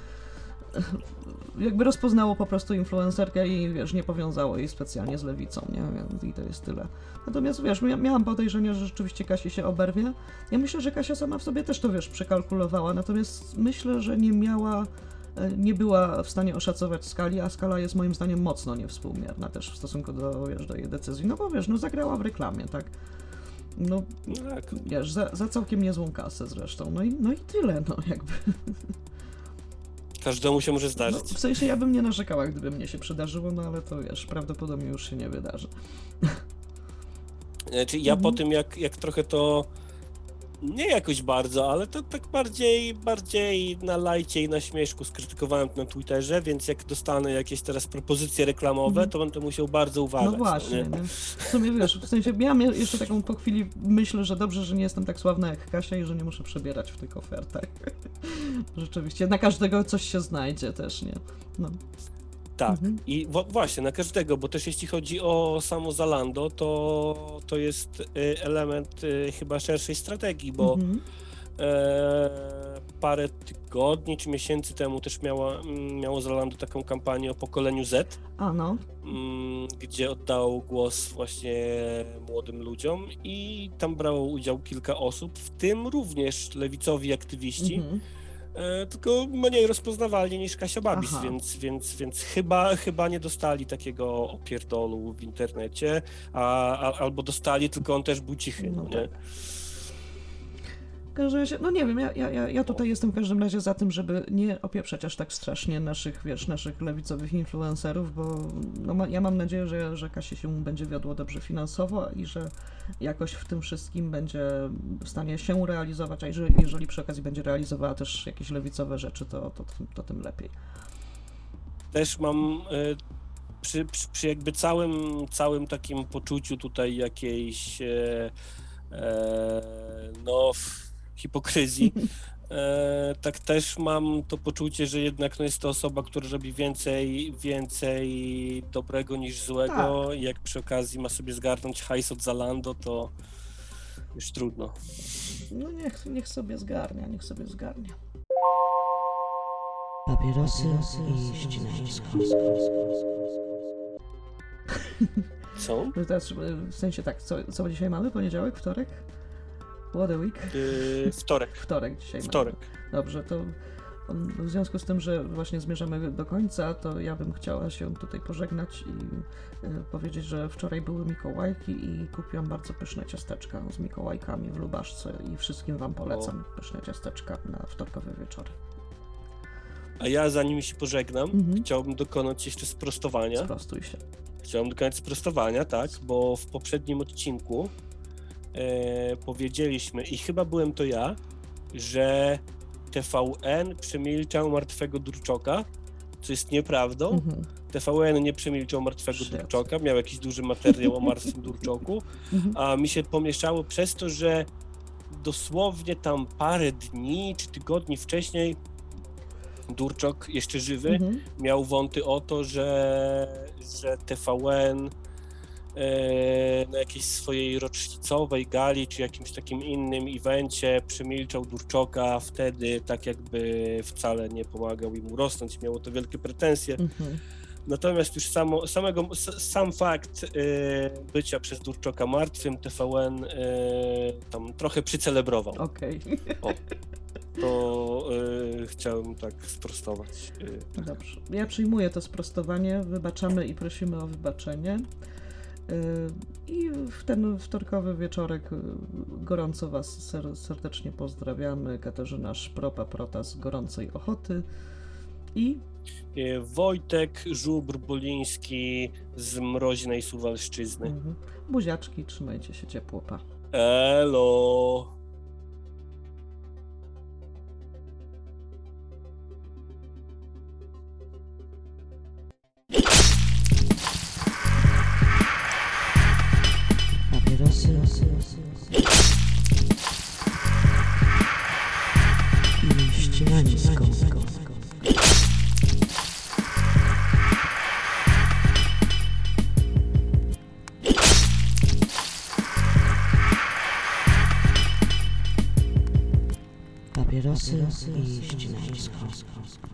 [SPEAKER 2] jakby rozpoznało po prostu influencerkę i, wiesz, nie powiązało jej specjalnie z lewicą, nie? Więc I to jest tyle. Natomiast, wiesz, mia- miałam podejrzenie, że rzeczywiście Kasi się oberwie. Ja myślę, że Kasia sama w sobie też to, wiesz, przekalkulowała, natomiast myślę, że nie miała e, nie była w stanie oszacować skali, a skala jest moim zdaniem mocno niewspółmierna też w stosunku do, wiesz, do jej decyzji. No bo wiesz, no zagrała w reklamie, tak? No,
[SPEAKER 1] No tak.
[SPEAKER 2] wiesz, za, za całkiem niezłą kasę zresztą. No i, no i tyle, no jakby. <laughs>
[SPEAKER 1] Każdemu się może
[SPEAKER 2] No,
[SPEAKER 1] zdarzyć.
[SPEAKER 2] w sensie ja bym nie narzekała, gdyby mnie się przydarzyło, no ale to wiesz, prawdopodobnie już się nie wydarzy.
[SPEAKER 1] Znaczy ja po
[SPEAKER 2] Mhm.
[SPEAKER 1] tym, jak, jak trochę to nie jakoś bardzo, ale to tak bardziej, bardziej na lajcie i na śmieszku skrytykowałem to na Twitterze, więc jak dostanę jakieś teraz propozycje reklamowe,
[SPEAKER 2] Mhm.
[SPEAKER 1] to będę musiał bardzo uważać.
[SPEAKER 2] No właśnie,
[SPEAKER 1] nie?
[SPEAKER 2] nie? W sumie wiesz, w sensie miałam jeszcze taką po chwili myślę, że dobrze, że nie jestem tak sławna jak Kasia i że nie muszę przebierać w tych ofertach. <laughs> Rzeczywiście, na każdego coś się znajdzie też, nie? No.
[SPEAKER 1] Tak.
[SPEAKER 2] Mhm.
[SPEAKER 1] I właśnie, na każdego, bo też jeśli chodzi o samo Zalando, to, to jest y, element y, chyba szerszej strategii, bo
[SPEAKER 2] Mhm.
[SPEAKER 1] E, parę tygodni czy miesięcy temu też miała, miało Zalando taką kampanię o pokoleniu Z,
[SPEAKER 2] A no,
[SPEAKER 1] mm, gdzie oddał głos właśnie młodym ludziom i tam brało udział kilka osób, w tym również lewicowi aktywiści,
[SPEAKER 2] mhm.
[SPEAKER 1] E, tylko mniej rozpoznawalni niż Kasia Babis,
[SPEAKER 2] Aha.
[SPEAKER 1] więc, więc, więc chyba, chyba nie dostali takiego opierdolu w internecie, a, a, albo dostali, tylko on też był cichy, no,
[SPEAKER 2] No
[SPEAKER 1] nie?
[SPEAKER 2] Każdym razie, no nie wiem, ja, ja, ja- tutaj jestem w każdym razie za tym, żeby nie opieprzać aż tak strasznie naszych, wiesz, naszych lewicowych influencerów, bo no, ma, ja mam nadzieję, że, że Kasie się będzie wiodło dobrze finansowo i że jakoś w tym wszystkim będzie w stanie się realizować, a jeżeli, jeżeli przy okazji będzie realizowała też jakieś lewicowe rzeczy, to, to, to tym lepiej.
[SPEAKER 1] też mam e, przy, przy, przy jakby całym, całym takim poczuciu tutaj jakiejś e, e, no hipokryzji, <laughs> e, tak też mam to poczucie, że jednak no, jest to osoba, która robi więcej, więcej dobrego niż złego i jak przy okazji ma sobie zgarnąć hajs od Zalando, to już trudno.
[SPEAKER 2] No niech, niech sobie zgarnia, niech sobie zgarnia.
[SPEAKER 3] Papierosy i ścinańsko.
[SPEAKER 1] Co? <laughs>
[SPEAKER 2] Teraz, w sensie tak, co, co dzisiaj mamy? Poniedziałek, wtorek? What a week?
[SPEAKER 1] Yy, wtorek.
[SPEAKER 2] Wtorek dzisiaj
[SPEAKER 1] Wtorek.
[SPEAKER 2] mamy. Dobrze, to um, w związku z tym, że właśnie zmierzamy do końca, to ja bym chciała się tutaj pożegnać i e, powiedzieć, że wczoraj były Mikołajki i kupiłam bardzo pyszne ciasteczka z Mikołajkami w Lubaszce i wszystkim wam polecam pyszne ciasteczka na wtorkowe wieczory.
[SPEAKER 1] A ja zanim się pożegnam,
[SPEAKER 2] Mhm.
[SPEAKER 1] chciałbym dokonać jeszcze sprostowania.
[SPEAKER 2] Sprostuj się.
[SPEAKER 1] Chciałem dokonać sprostowania, tak, bo w poprzednim odcinku e, powiedzieliśmy, i chyba byłem to ja, że TVN przemilczał martwego Durczoka, co jest nieprawdą.
[SPEAKER 2] Mhm.
[SPEAKER 1] TVN nie przemilczał martwego
[SPEAKER 2] Shit.
[SPEAKER 1] Durczoka, miał jakiś duży materiał o martwym Durczoku,
[SPEAKER 2] Mhm.
[SPEAKER 1] a mi się pomieszało przez to, że dosłownie tam parę dni czy tygodni wcześniej Durczok, jeszcze żywy,
[SPEAKER 2] Mhm.
[SPEAKER 1] miał wąty o to, że, że TVN na jakiejś swojej rocznicowej gali czy jakimś takim innym evencie przemilczał Durczoka wtedy, tak jakby wcale nie pomagał im rosnąć. Miało to wielkie pretensje.
[SPEAKER 2] Mhm.
[SPEAKER 1] Natomiast już samo, samego, sam fakt y, bycia przez Durczoka martwym TVN y, tam trochę przycelebrował.
[SPEAKER 2] Okej,
[SPEAKER 1] To y, chciałem tak sprostować. Y,
[SPEAKER 2] dobrze. Ja przyjmuję to sprostowanie, wybaczamy i prosimy o wybaczenie. Yy, I w ten wtorkowy wieczorek yy, gorąco Was ser- serdecznie pozdrawiamy. Katarzyna Szpropa-Prota z Gorącej Ochoty i
[SPEAKER 1] y, Wojtek Żubr-Boliński z Mroźnej Suwalszczyzny.
[SPEAKER 2] mhm, buziaczki, trzymajcie się ciepło, pa.
[SPEAKER 1] Elo!
[SPEAKER 3] Papierosy i ścinańsko.